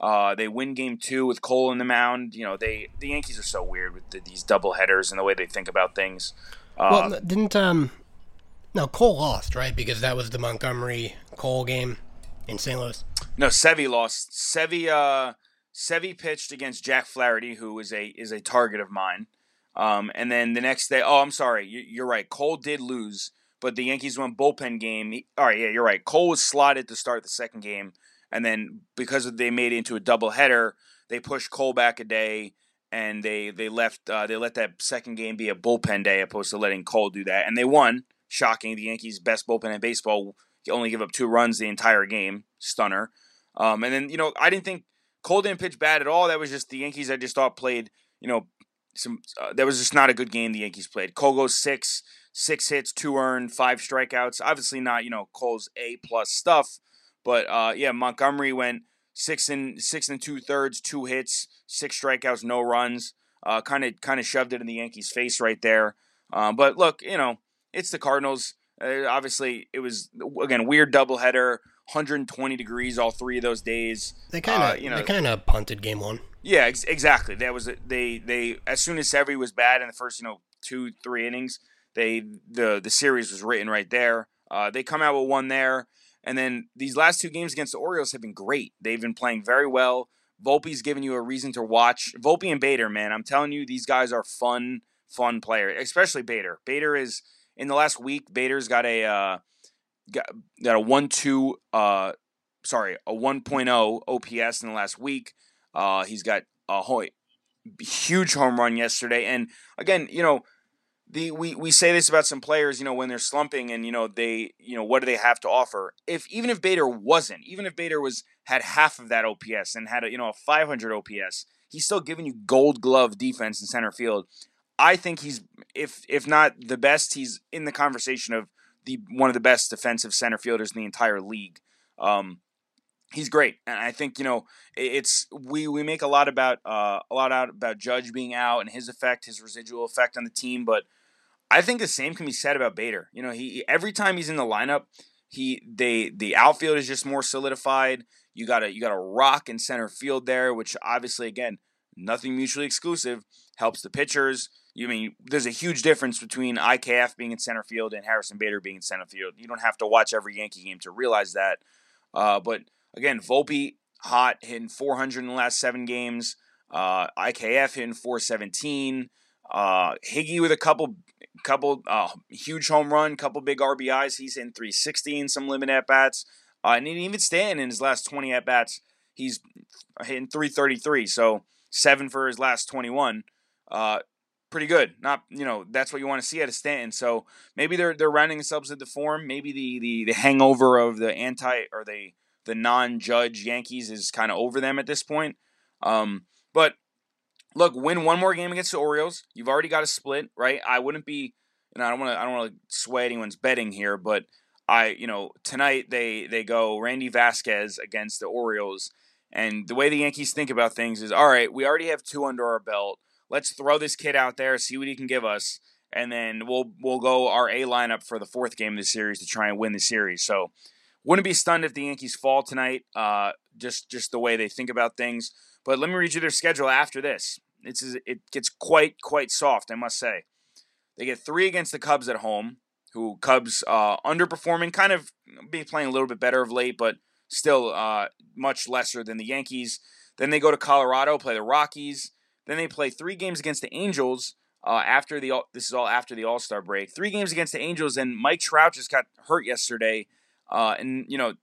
Uh, they win game two with Cole in the mound. You know, they the Yankees are so weird with the, these double headers and the way they think about things. Uh, well, didn't um no, Cole lost, right? Because that was the Montgomery Cole game in St. Louis. No, Sevy lost. Sevy, uh, Sevy pitched against Jack Flaherty, who is a is a target of mine. Um, and then the next day, oh, I'm sorry, you, are right. Cole did lose, but the Yankees won bullpen game. All right, yeah, you're right. Cole was slotted to start the second game, and then because they made it into a double header, they pushed Cole back a day, and they they left uh, they let that second game be a bullpen day opposed to letting Cole do that, and they won shocking. The Yankees' best bullpen in baseball only give up two runs the entire game. Stunner. Um, and then you know I didn't think Cole didn't pitch bad at all. That was just the Yankees. I just thought played you know some. Uh, that was just not a good game the Yankees played. Cole goes six, six hits, two earned, five strikeouts. Obviously not you know Cole's A plus stuff, but uh, yeah, Montgomery went six and six and two thirds, two hits, six strikeouts, no runs. Kind of kind of shoved it in the Yankees' face right there. Um, but look, you know it's the Cardinals. Uh, obviously, it was again weird doubleheader, 120 degrees all three of those days. They kind of, uh, you know, they kind of punted game one. Yeah, ex- exactly. That was they they as soon as Sevy was bad in the first, you know, two three innings, they the the series was written right there. Uh, they come out with one there, and then these last two games against the Orioles have been great. They've been playing very well. Volpe's giving you a reason to watch. Volpe and Bader, man, I'm telling you, these guys are fun, fun players. Especially Bader. Bader is in the last week, Bader's got a uh, got, got a one two uh, sorry a 1.0 OPS in the last week. Uh, he's got a huge home run yesterday, and again, you know. The, we, we say this about some players, you know, when they're slumping and, you know, they, you know, what do they have to offer? If, even if Bader wasn't, even if Bader was, had half of that OPS and had a, you know, a 500 OPS, he's still giving you gold glove defense in center field. I think he's if if not the best, he's in the conversation of the one of the best defensive center fielders in the entire league. Um, he's great, and I think you know it's we we make a lot about uh, a lot out about Judge being out and his effect, his residual effect on the team, but I think the same can be said about Bader. You know, he every time he's in the lineup, he they the outfield is just more solidified. You got a you got a rock in center field there, which obviously again nothing mutually exclusive helps the pitchers you mean there's a huge difference between IKF being in center field and Harrison Bader being in center field. You don't have to watch every Yankee game to realize that. Uh, but again, Volpe hot hitting 400 in the last seven games. Uh, IKF hitting 417. Uh, Higgy with a couple, couple uh, huge home run, couple big RBIs. He's in 360 in some limit at bats. Uh, and even Stanton in his last 20 at bats, he's hitting 333. So seven for his last 21. Uh, pretty good. Not you know that's what you want to see out of Stanton. So maybe they're they're rounding themselves into form. Maybe the the the hangover of the anti or the the non-judge Yankees is kind of over them at this point. Um, but look, win one more game against the Orioles. You've already got a split, right? I wouldn't be, and I don't want to, I don't want to sway anyone's betting here, but I, you know, tonight they they go Randy Vasquez against the Orioles, and the way the Yankees think about things is, all right, we already have two under our belt. Let's throw this kid out there, see what he can give us, and then we'll we'll go our A lineup for the fourth game of the series to try and win the series. So, wouldn't be stunned if the Yankees fall tonight. Uh, just just the way they think about things. But let me read you their schedule after this. It's it gets quite quite soft, I must say. They get three against the Cubs at home, who Cubs uh, underperforming, kind of be playing a little bit better of late, but still uh, much lesser than the Yankees. Then they go to Colorado, play the Rockies. Then they play three games against the Angels. Uh, after the this is all after the All Star break. Three games against the Angels, and Mike Trout just got hurt yesterday, uh, and you know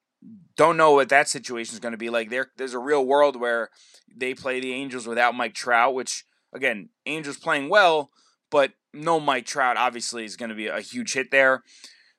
don't know what that situation is going to be like. There, there's a real world where they play the Angels without Mike Trout, which again, Angels playing well, but no Mike Trout obviously is going to be a huge hit there.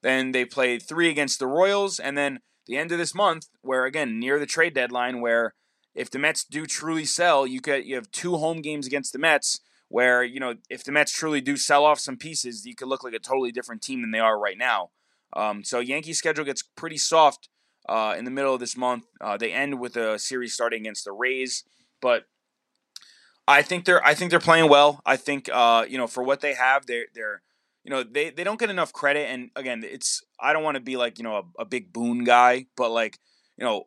Then they play three against the Royals, and then the end of this month, where again near the trade deadline, where if the Mets do truly sell, you could you have two home games against the Mets. Where you know if the Mets truly do sell off some pieces, you could look like a totally different team than they are right now. Um, so Yankee schedule gets pretty soft uh, in the middle of this month. Uh, they end with a series starting against the Rays, but I think they're I think they're playing well. I think uh, you know for what they have, they're they're you know they, they don't get enough credit. And again, it's I don't want to be like you know a, a big boon guy, but like you know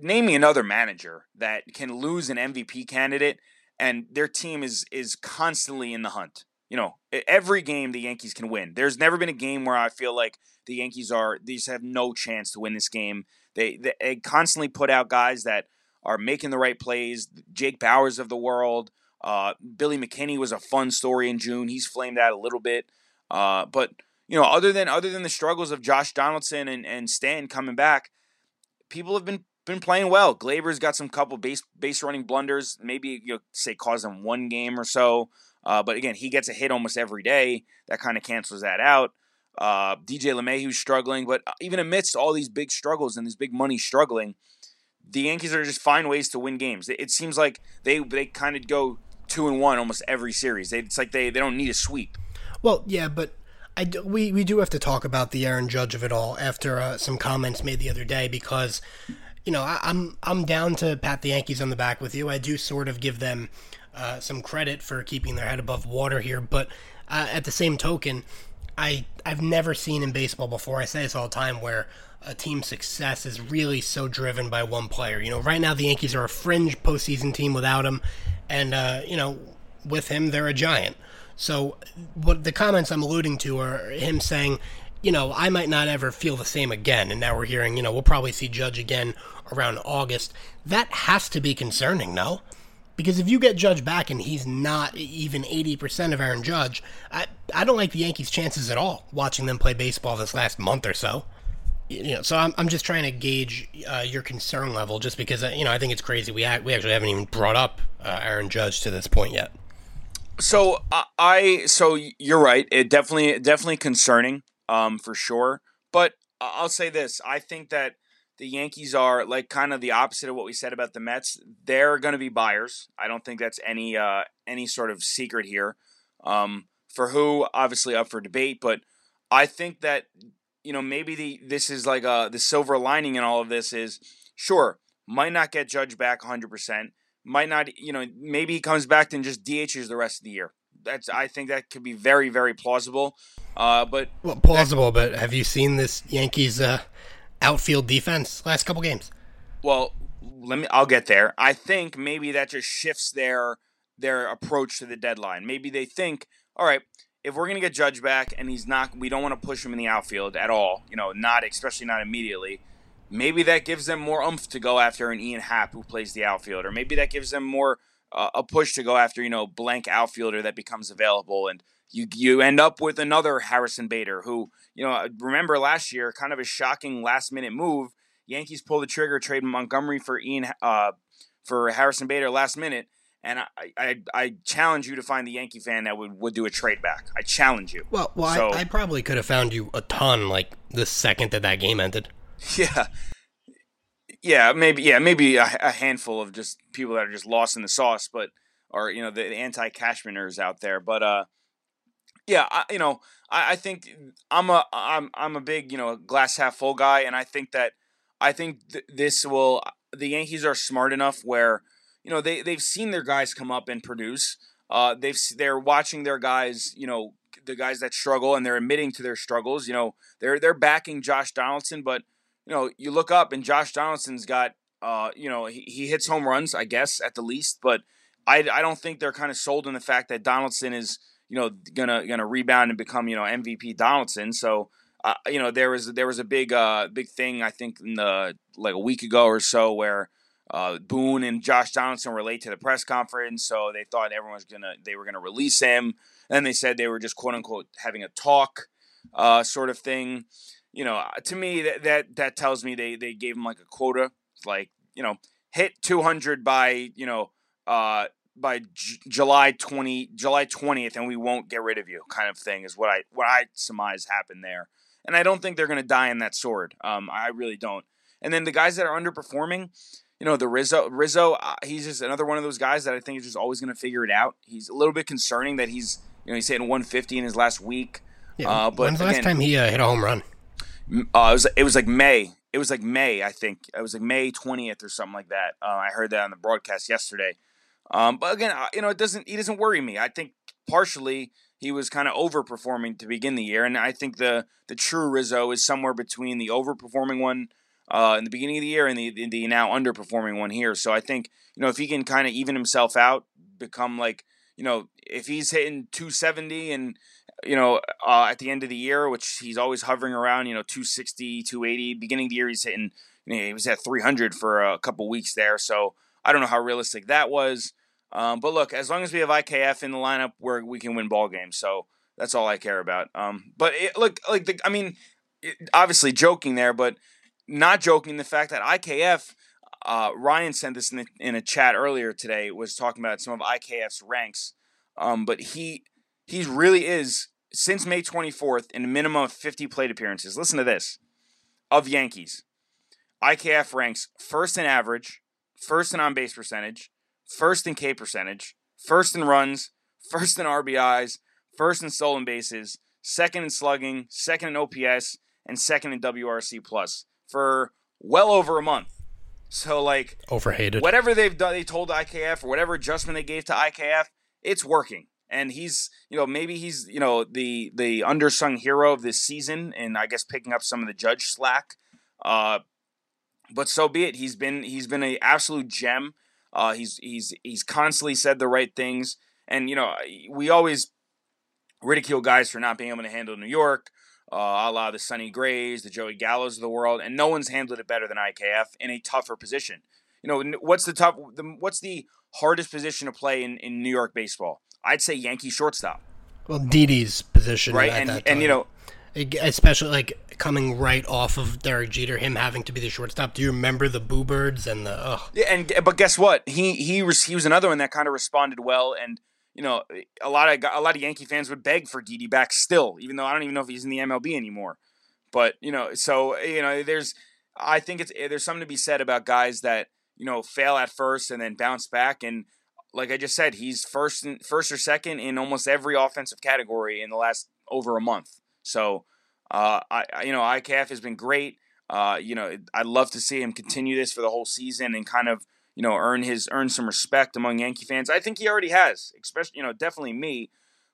name me another manager that can lose an MVP candidate and their team is is constantly in the hunt. You know, every game the Yankees can win. There's never been a game where I feel like the Yankees are these have no chance to win this game. They, they, they constantly put out guys that are making the right plays. Jake Bauers of the world. Uh, Billy McKinney was a fun story in June. He's flamed out a little bit, uh, but you know, other than other than the struggles of Josh Donaldson and and Stan coming back, people have been been playing well. Gleyber's got some couple base base running blunders, maybe you know, say cause him one game or so. Uh, but again, he gets a hit almost every day. That kind of cancels that out. Uh, DJ LeMahieu's struggling, but uh, even amidst all these big struggles and this big money struggling, the Yankees are just find ways to win games. It seems like they they kind of go two and one almost every series. They, it's like they, they don't need a sweep. Well, yeah, but I do, we we do have to talk about the Aaron Judge of it all after uh, some comments made the other day because you know I, I'm I'm down to pat the Yankees on the back with you. I do sort of give them uh, some credit for keeping their head above water here, but uh, at the same token, I I've never seen in baseball before. I say this all the time where a team's success is really so driven by one player. You know, right now the Yankees are a fringe postseason team without him, and uh, you know, with him they're a giant. So what the comments I'm alluding to are him saying, you know, I might not ever feel the same again. And now we're hearing, you know, we'll probably see Judge again around August. That has to be concerning, no? Because if you get Judge back and he's not even 80% of Aaron Judge, I, I don't like the Yankees' chances at all watching them play baseball this last month or so. You know, so I'm, I'm just trying to gauge uh, your concern level just because, uh, you know, I think it's crazy. We, ha- we actually haven't even brought up uh, Aaron Judge to this point yet. So uh, I, so you're right. It definitely, definitely concerning um, for sure. But I'll say this I think that the Yankees are like kind of the opposite of what we said about the Mets. They're going to be buyers. I don't think that's any uh, any sort of secret here. Um, for who, obviously up for debate, but I think that you know maybe the this is like uh the silver lining in all of this is sure might not get Judge back 100 percent, might not you know maybe he comes back and just DHs the rest of the year. That's I think that could be very very plausible. Uh, but well, plausible. That, but have you seen this Yankees uh, outfield defense last couple games. Well, let me. I'll get there. I think maybe that just shifts their their approach to the deadline. Maybe they think, all right, if we're gonna get Judge back and he's not, we don't want to push him in the outfield at all. You know, not especially not immediately. Maybe that gives them more umph to go after an Ian Happ who plays the outfield, or maybe that gives them more uh, a push to go after you know blank outfielder that becomes available and you you end up with another Harrison Bader who you know remember last year kind of a shocking last minute move Yankees pull the trigger trade Montgomery for Ian uh, for Harrison Bader last minute and I, I, I challenge you to find the Yankee fan that would, would do a trade back. I challenge you. Well, well, so, I, I probably could have found you a ton like the second that that game ended. Yeah, yeah, maybe yeah, maybe a, a, handful of just people that are just lost in the sauce, but or you know the, the anti-Cashmaners out there. But uh, yeah, I, you know, I, I think I'm a I'm I'm a big you know glass half full guy, and I think that I think th- this will the Yankees are smart enough where you know they they've seen their guys come up and produce. Uh, they've they're watching their guys, you know, the guys that struggle, and they're admitting to their struggles. You know, they're they're backing Josh Donaldson, but you know, you look up and Josh Donaldson's got, uh, you know, he, he hits home runs, I guess, at the least, but I, I don't think they're kind of sold in the fact that Donaldson is, you know, gonna gonna rebound and become, you know, MVP Donaldson. So, uh, you know, there was there was a big uh big thing I think in the like a week ago or so where uh, Boone and Josh Donaldson were late to the press conference, so they thought everyone was gonna they were gonna release him. And they said they were just quote unquote having a talk, uh, sort of thing you know, uh, to me that that that tells me they they gave him like a quota, like you know, hit 200 by you know uh by J- July 20 July 20th, and we won't get rid of you, kind of thing is what I what I surmise happened there. And I don't think they're going to die in that sword. Um, I really don't. And then the guys that are underperforming, you know, the Rizzo Rizzo, uh, he's just another one of those guys that I think is just always going to figure it out. He's a little bit concerning that he's you know he's hitting 150 in his last week. Yeah, uh, but when's the last time he uh, hit a home run? Uh, it was it was like May. It was like May, I think. It was like May twentieth or something like that. Uh, I heard that on the broadcast yesterday. Um, but again, you know, it doesn't he doesn't worry me. I think partially he was kind of overperforming to begin the year, and I think the the true Rizzo is somewhere between the overperforming one uh, in the beginning of the year and the the now underperforming one here. So I think you know if he can kind of even himself out, become like you know if he's hitting 270 and you know, uh, at the end of the year, which he's always hovering around, you know, 260, 280. Beginning of the year, he's hitting, you know, he was at 300 for a couple weeks there. So I don't know how realistic that was. Um, but look, as long as we have IKF in the lineup, where we can win ball games. So that's all I care about. Um, but it, look, like the, I mean, it, obviously joking there, but not joking the fact that IKF. Uh, Ryan sent this in, the, in a chat earlier today. Was talking about some of IKF's ranks, um, but he he really is since May 24th in a minimum of 50 plate appearances. Listen to this of Yankees. IKF ranks first in average, first in on base percentage, first in K percentage, first in runs, first in RBIs, first in stolen bases, second in slugging, second in OPS, and second in WRC plus for well over a month. So like overhated. Whatever they've done, they told IKF or whatever adjustment they gave to IKF, it's working and he's you know maybe he's you know the the undersung hero of this season and i guess picking up some of the judge slack uh but so be it he's been he's been an absolute gem uh he's he's he's constantly said the right things and you know we always ridicule guys for not being able to handle new york uh, a la the Sonny Grays, the Joey Gallos of the world, and no one's handled it better than IKF in a tougher position. You know, what's the tough? The, what's the hardest position to play in, in New York baseball? I'd say Yankee shortstop. Well, Didi's position, right? and and you know, especially like coming right off of Derek Jeter, him having to be the shortstop. Do you remember the Boo Birds and the? Oh. Yeah, and but guess what? He he was he was another one that kind of responded well, and you know, a lot of a lot of Yankee fans would beg for Didi back still, even though I don't even know if he's in the MLB anymore. But you know, so you know, there's I think it's eh, there's something to be said about guys that you know fail at first and then bounce back and like I just said, he's first first or second in almost every offensive category in the last over a month. So, uh, I you know IKF has been great. Uh, you know, I'd love to see him continue this for the whole season and kind of you know earn his earn some respect among Yankee fans. I think he already has, especially you know definitely me.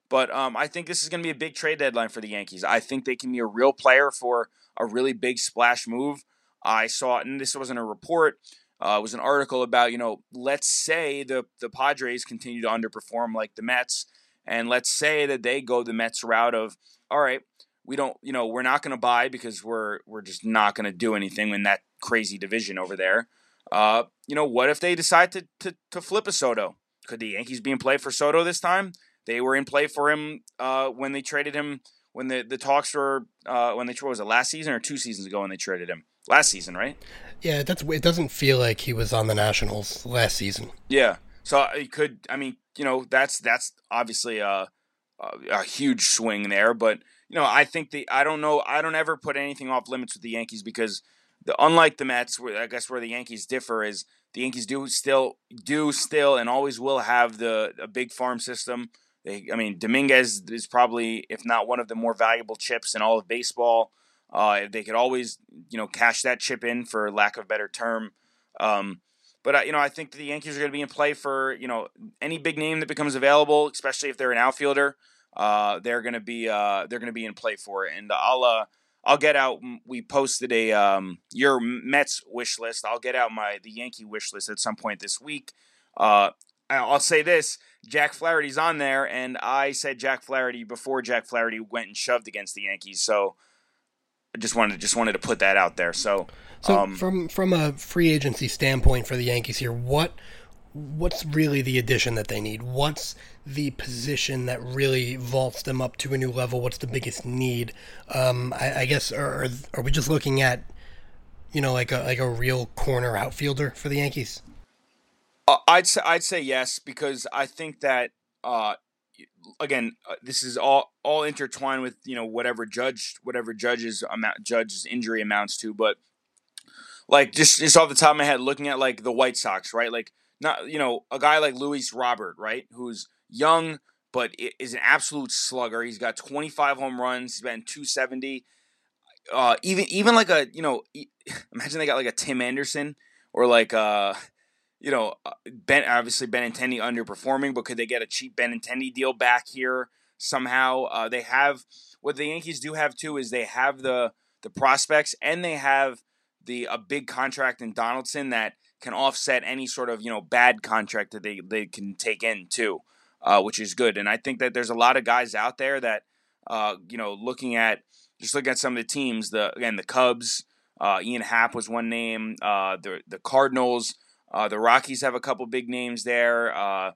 But um, I think this is going to be a big trade deadline for the Yankees. I think they can be a real player for a really big splash move. I saw, and this wasn't a report uh, was an article about you know let's say the the Padres continue to underperform like the Mets, and let's say that they go the Mets route of all right, we don't you know we're not going to buy because we're we're just not going to do anything in that crazy division over there. Uh, you know what if they decide to to to flip a Soto? Could the Yankees be in play for Soto this time? They were in play for him uh, when they traded him when the, the talks were uh, when they was it last season or two seasons ago when they traded him last season, right? Yeah, that's it. Doesn't feel like he was on the Nationals last season. Yeah, so he could. I mean, you know, that's that's obviously a, a, a huge swing there, but you know, I think the I don't know. I don't ever put anything off limits with the Yankees because the unlike the Mets, where I guess where the Yankees differ is the Yankees do still do still and always will have the a big farm system. They, I mean, Dominguez is probably if not one of the more valuable chips in all of baseball. Uh, they could always you know cash that chip in for lack of a better term. Um, but uh, you know, I think the Yankees are going to be in play for you know any big name that becomes available, especially if they're an outfielder. Uh, they're going to be uh, they're going to be in play for it, and I'll uh, I'll get out. We posted a um, your Mets wish list. I'll get out my the Yankee wish list at some point this week. Uh, I'll say this: Jack Flaherty's on there, and I said Jack Flaherty before Jack Flaherty went and shoved against the Yankees. So I just wanted just wanted to put that out there. So, so um, from from a free agency standpoint for the Yankees here, what what's really the addition that they need? What's the position that really vaults them up to a new level? What's the biggest need? Um, I, I, guess are are we just looking at you know like a like a real corner outfielder for the Yankees? Uh, I'd say I'd say yes because I think that uh, again uh, this is all all intertwined with you know whatever judge whatever judge's amount judge's injury amounts to, but like just just off the top of my head, looking at like the White Sox, right? Like not you know a guy like Luis Robert, right, who's young but is an absolute slugger. He's got 25 home runs. He's been 270. Uh, even even like a you know, imagine they got like a Tim Anderson or like uh, you know, uh, Ben obviously Benintendi underperforming, but could they get a cheap Benintendi deal back here somehow? Uh, they have what the Yankees do have too is they have the the prospects and they have the a big contract in Donaldson that can offset any sort of you know bad contract that they they can take in too, uh, which is good. And I think that there's a lot of guys out there that uh, you know looking at just looking at some of the teams. The again the Cubs, uh, Ian Happ was one name. Uh, the the Cardinals, uh, the Rockies have a couple big names there. Uh,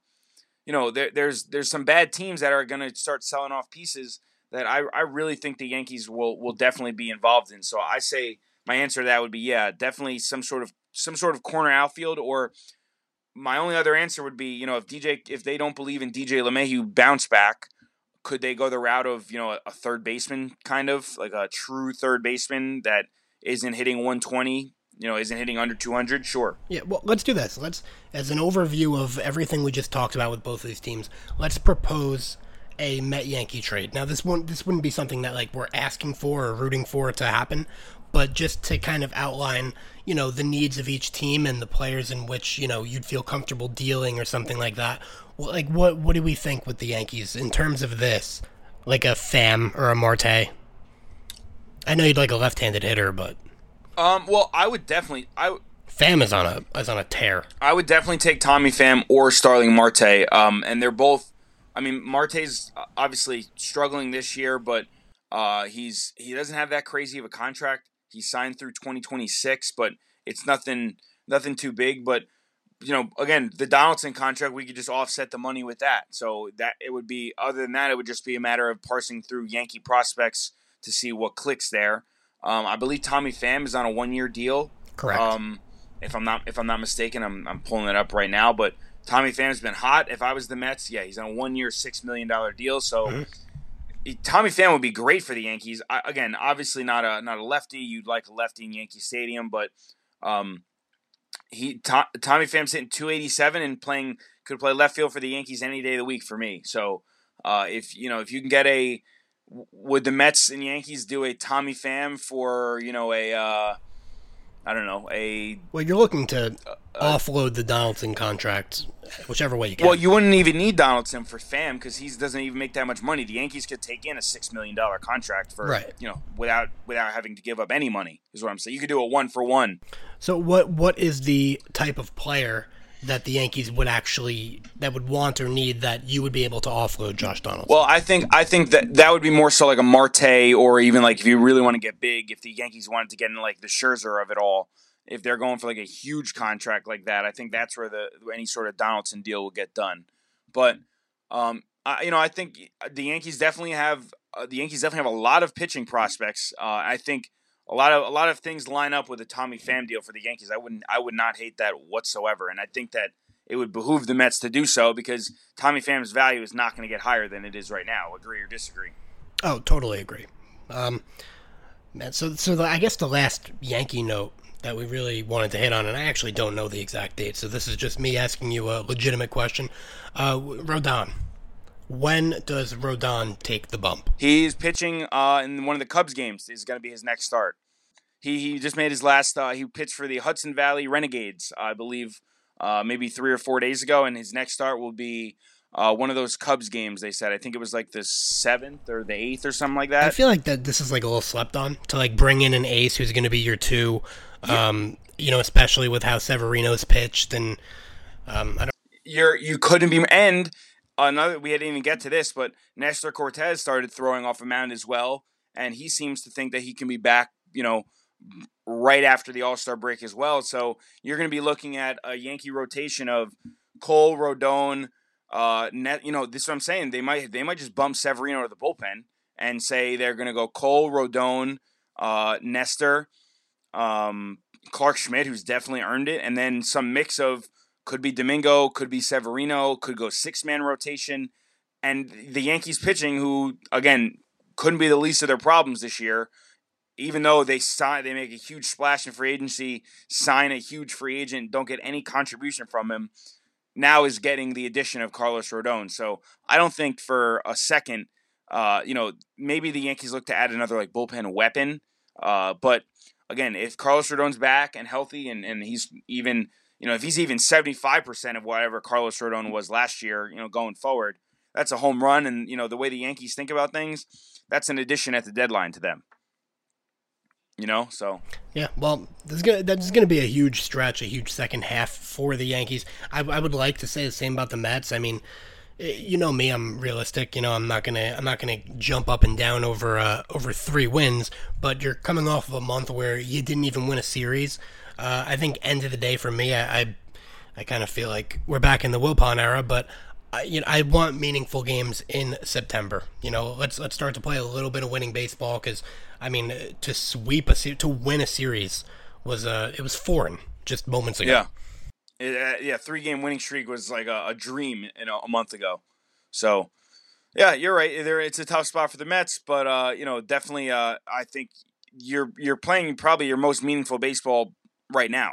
you know there, there's there's some bad teams that are going to start selling off pieces that I, I really think the Yankees will will definitely be involved in. So I say my answer to that would be yeah, definitely some sort of some sort of corner outfield or my only other answer would be, you know, if DJ if they don't believe in DJ LeMahieu bounce back, could they go the route of, you know, a third baseman kind of, like a true third baseman that isn't hitting 120, you know, isn't hitting under 200? Sure. Yeah, well, let's do this. Let's as an overview of everything we just talked about with both of these teams, let's propose a Met Yankee trade. Now this won't this wouldn't be something that like we're asking for or rooting for to happen, but just to kind of outline, you know, the needs of each team and the players in which, you know, you'd feel comfortable dealing or something like that. Well, like what what do we think with the Yankees in terms of this? Like a Pham or a Marte? I know you'd like a left-handed hitter, but um well, I would definitely I Pham is on a is on a tear. I would definitely take Tommy Pham or Starling Marte. Um and they're both I mean, Marte's obviously struggling this year, but uh, he's he doesn't have that crazy of a contract. He signed through 2026, but it's nothing nothing too big. But you know, again, the Donaldson contract, we could just offset the money with that. So that it would be other than that, it would just be a matter of parsing through Yankee prospects to see what clicks there. Um, I believe Tommy Pham is on a one year deal. Correct. Um, if I'm not if I'm not mistaken, I'm I'm pulling it up right now. But Tommy Pham's been hot. If I was the Mets, yeah, he's on a one year, six million dollar deal. So. Mm-hmm Tommy Pham would be great for the Yankees. I, again, obviously not a not a lefty. You'd like a lefty in Yankee Stadium, but um, he to, Tommy Pham's hitting 287 and playing could play left field for the Yankees any day of the week for me. So uh, if you know if you can get a would the Mets and Yankees do a Tommy Pham for you know a uh, I don't know a well you're looking to uh, offload the Donaldson contract whichever way you can. Well, you wouldn't even need Donaldson for Pham because he doesn't even make that much money. The Yankees could take in a six million dollar contract for right. you know without without having to give up any money. Is what I'm saying. You could do a one for one. So what what is the type of player? That the Yankees would actually that would want or need that you would be able to offload Josh Donaldson? Well, I think I think that that would be more so like a Marte or even like if you really want to get big, if the Yankees wanted to get in like the Scherzer of it all, if they're going for like a huge contract like that, I think that's where the any sort of Donaldson deal will get done. But um, I, you know, I think the Yankees definitely have uh, the Yankees definitely have a lot of pitching prospects. Uh, I think a lot of a lot of things line up with a Tommy Pham deal for the Yankees. I wouldn't I would not hate that whatsoever, and I think that it would behoove the Mets to do so because Tommy Pham's value is not going to get higher than it is right now. Agree or disagree? Oh, totally agree. Um, so so the, I guess the last Yankee note that we really wanted to hit on, and I actually don't know the exact date, so this is just me asking you a legitimate question. Uh, Rodon, when does Rodon take the bump? He's pitching uh, in one of the Cubs games. Is going to be his next start. He he just made his last. Uh, he pitched for the Hudson Valley Renegades, I believe, uh, maybe three or four days ago, and his next start will be uh, one of those Cubs games. They said I think it was like the seventh or the eighth or something like that. I feel like that this is like a little slept on to like bring in an ace who's going to be your two. Um, you know, especially with how Severino's pitched, and um, I don't. You're you couldn't be and another. We didn't even get to this, but Nestor Cortes started throwing off a mound as well, and he seems to think that he can be back. You know, right after the All Star break as well. So you're going to be looking at a Yankee rotation of Cole, Rodon, uh, net, you know, this is what I'm saying. They might they might just bump Severino to the bullpen and say they're going to go Cole, Rodon, uh, Nestor, um, Clarke Schmidt, who's definitely earned it, and then some mix of could be Domingo, could be Severino, could go six man rotation, and the Yankees pitching, who again couldn't be the least of their problems this year. Even though they sign, they make a huge splash in free agency, sign a huge free agent, don't get any contribution from him now is getting the addition of Carlos Rodon. So I don't think for a second, uh, you know, maybe the Yankees look to add another like bullpen weapon. Uh, but again, if Carlos Rodon's back and healthy and, and he's even, you know, if he's even 75% of whatever Carlos Rodon was last year, you know, going forward, that's a home run. And, you know, the way the Yankees think about things, that's an addition at the deadline to them you know. So yeah, well, there's gonna that's gonna be a huge stretch, a huge second half for the Yankees. I, I would like to say the same about the Mets. I mean, eh, you know me, I'm realistic. You know, I'm not gonna I'm not gonna jump up and down over uh, over three wins. But you're coming off of a month where you didn't even win a series. Uh, I think end of the day for me, I I, I kind of feel like we're back in the Wilpon era, but. I, you know, I want meaningful games in September. You know, let's let's start to play a little bit of winning baseball because I mean, to sweep a to win a series was uh it was foreign just moments ago. Yeah, it, uh, yeah, three game winning streak was like a, a dream a month ago. So, yeah, you're right. There, it's a tough spot for the Mets, but uh, you know, definitely, uh, I think you're you're playing probably your most meaningful baseball right now.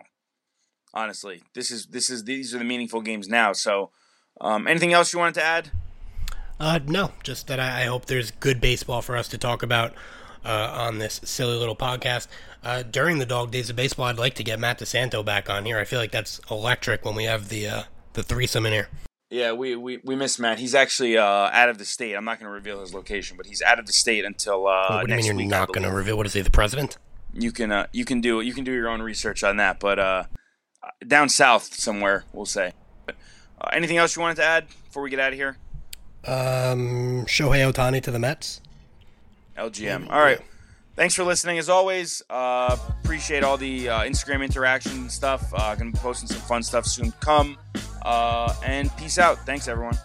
Honestly, this is this is these are the meaningful games now. So, um, anything else you wanted to add? Uh, no, just that I, I hope there's good baseball for us to talk about uh, on this silly little podcast. Uh, during the dog days of baseball, I'd like to get Matt DeSanto back on here. I feel like that's electric when we have the uh, the threesome in here. Yeah, we, we, we miss Matt. He's actually uh, out of the state. I'm not going to reveal his location, but he's out of the state until uh, what do you mean you're week, not going to reveal? What is he, the president? You can uh, you can do you can do your own research on that, but uh, down south somewhere, we'll say. But, uh, anything else you wanted to add before we get out of here? Um, Shohei Ohtani to the Mets. LGM. All right. Thanks for listening as always. Uh, appreciate all the uh, Instagram interaction and stuff. Uh, gonna be posting some fun stuff soon come. Uh, and peace out. Thanks everyone.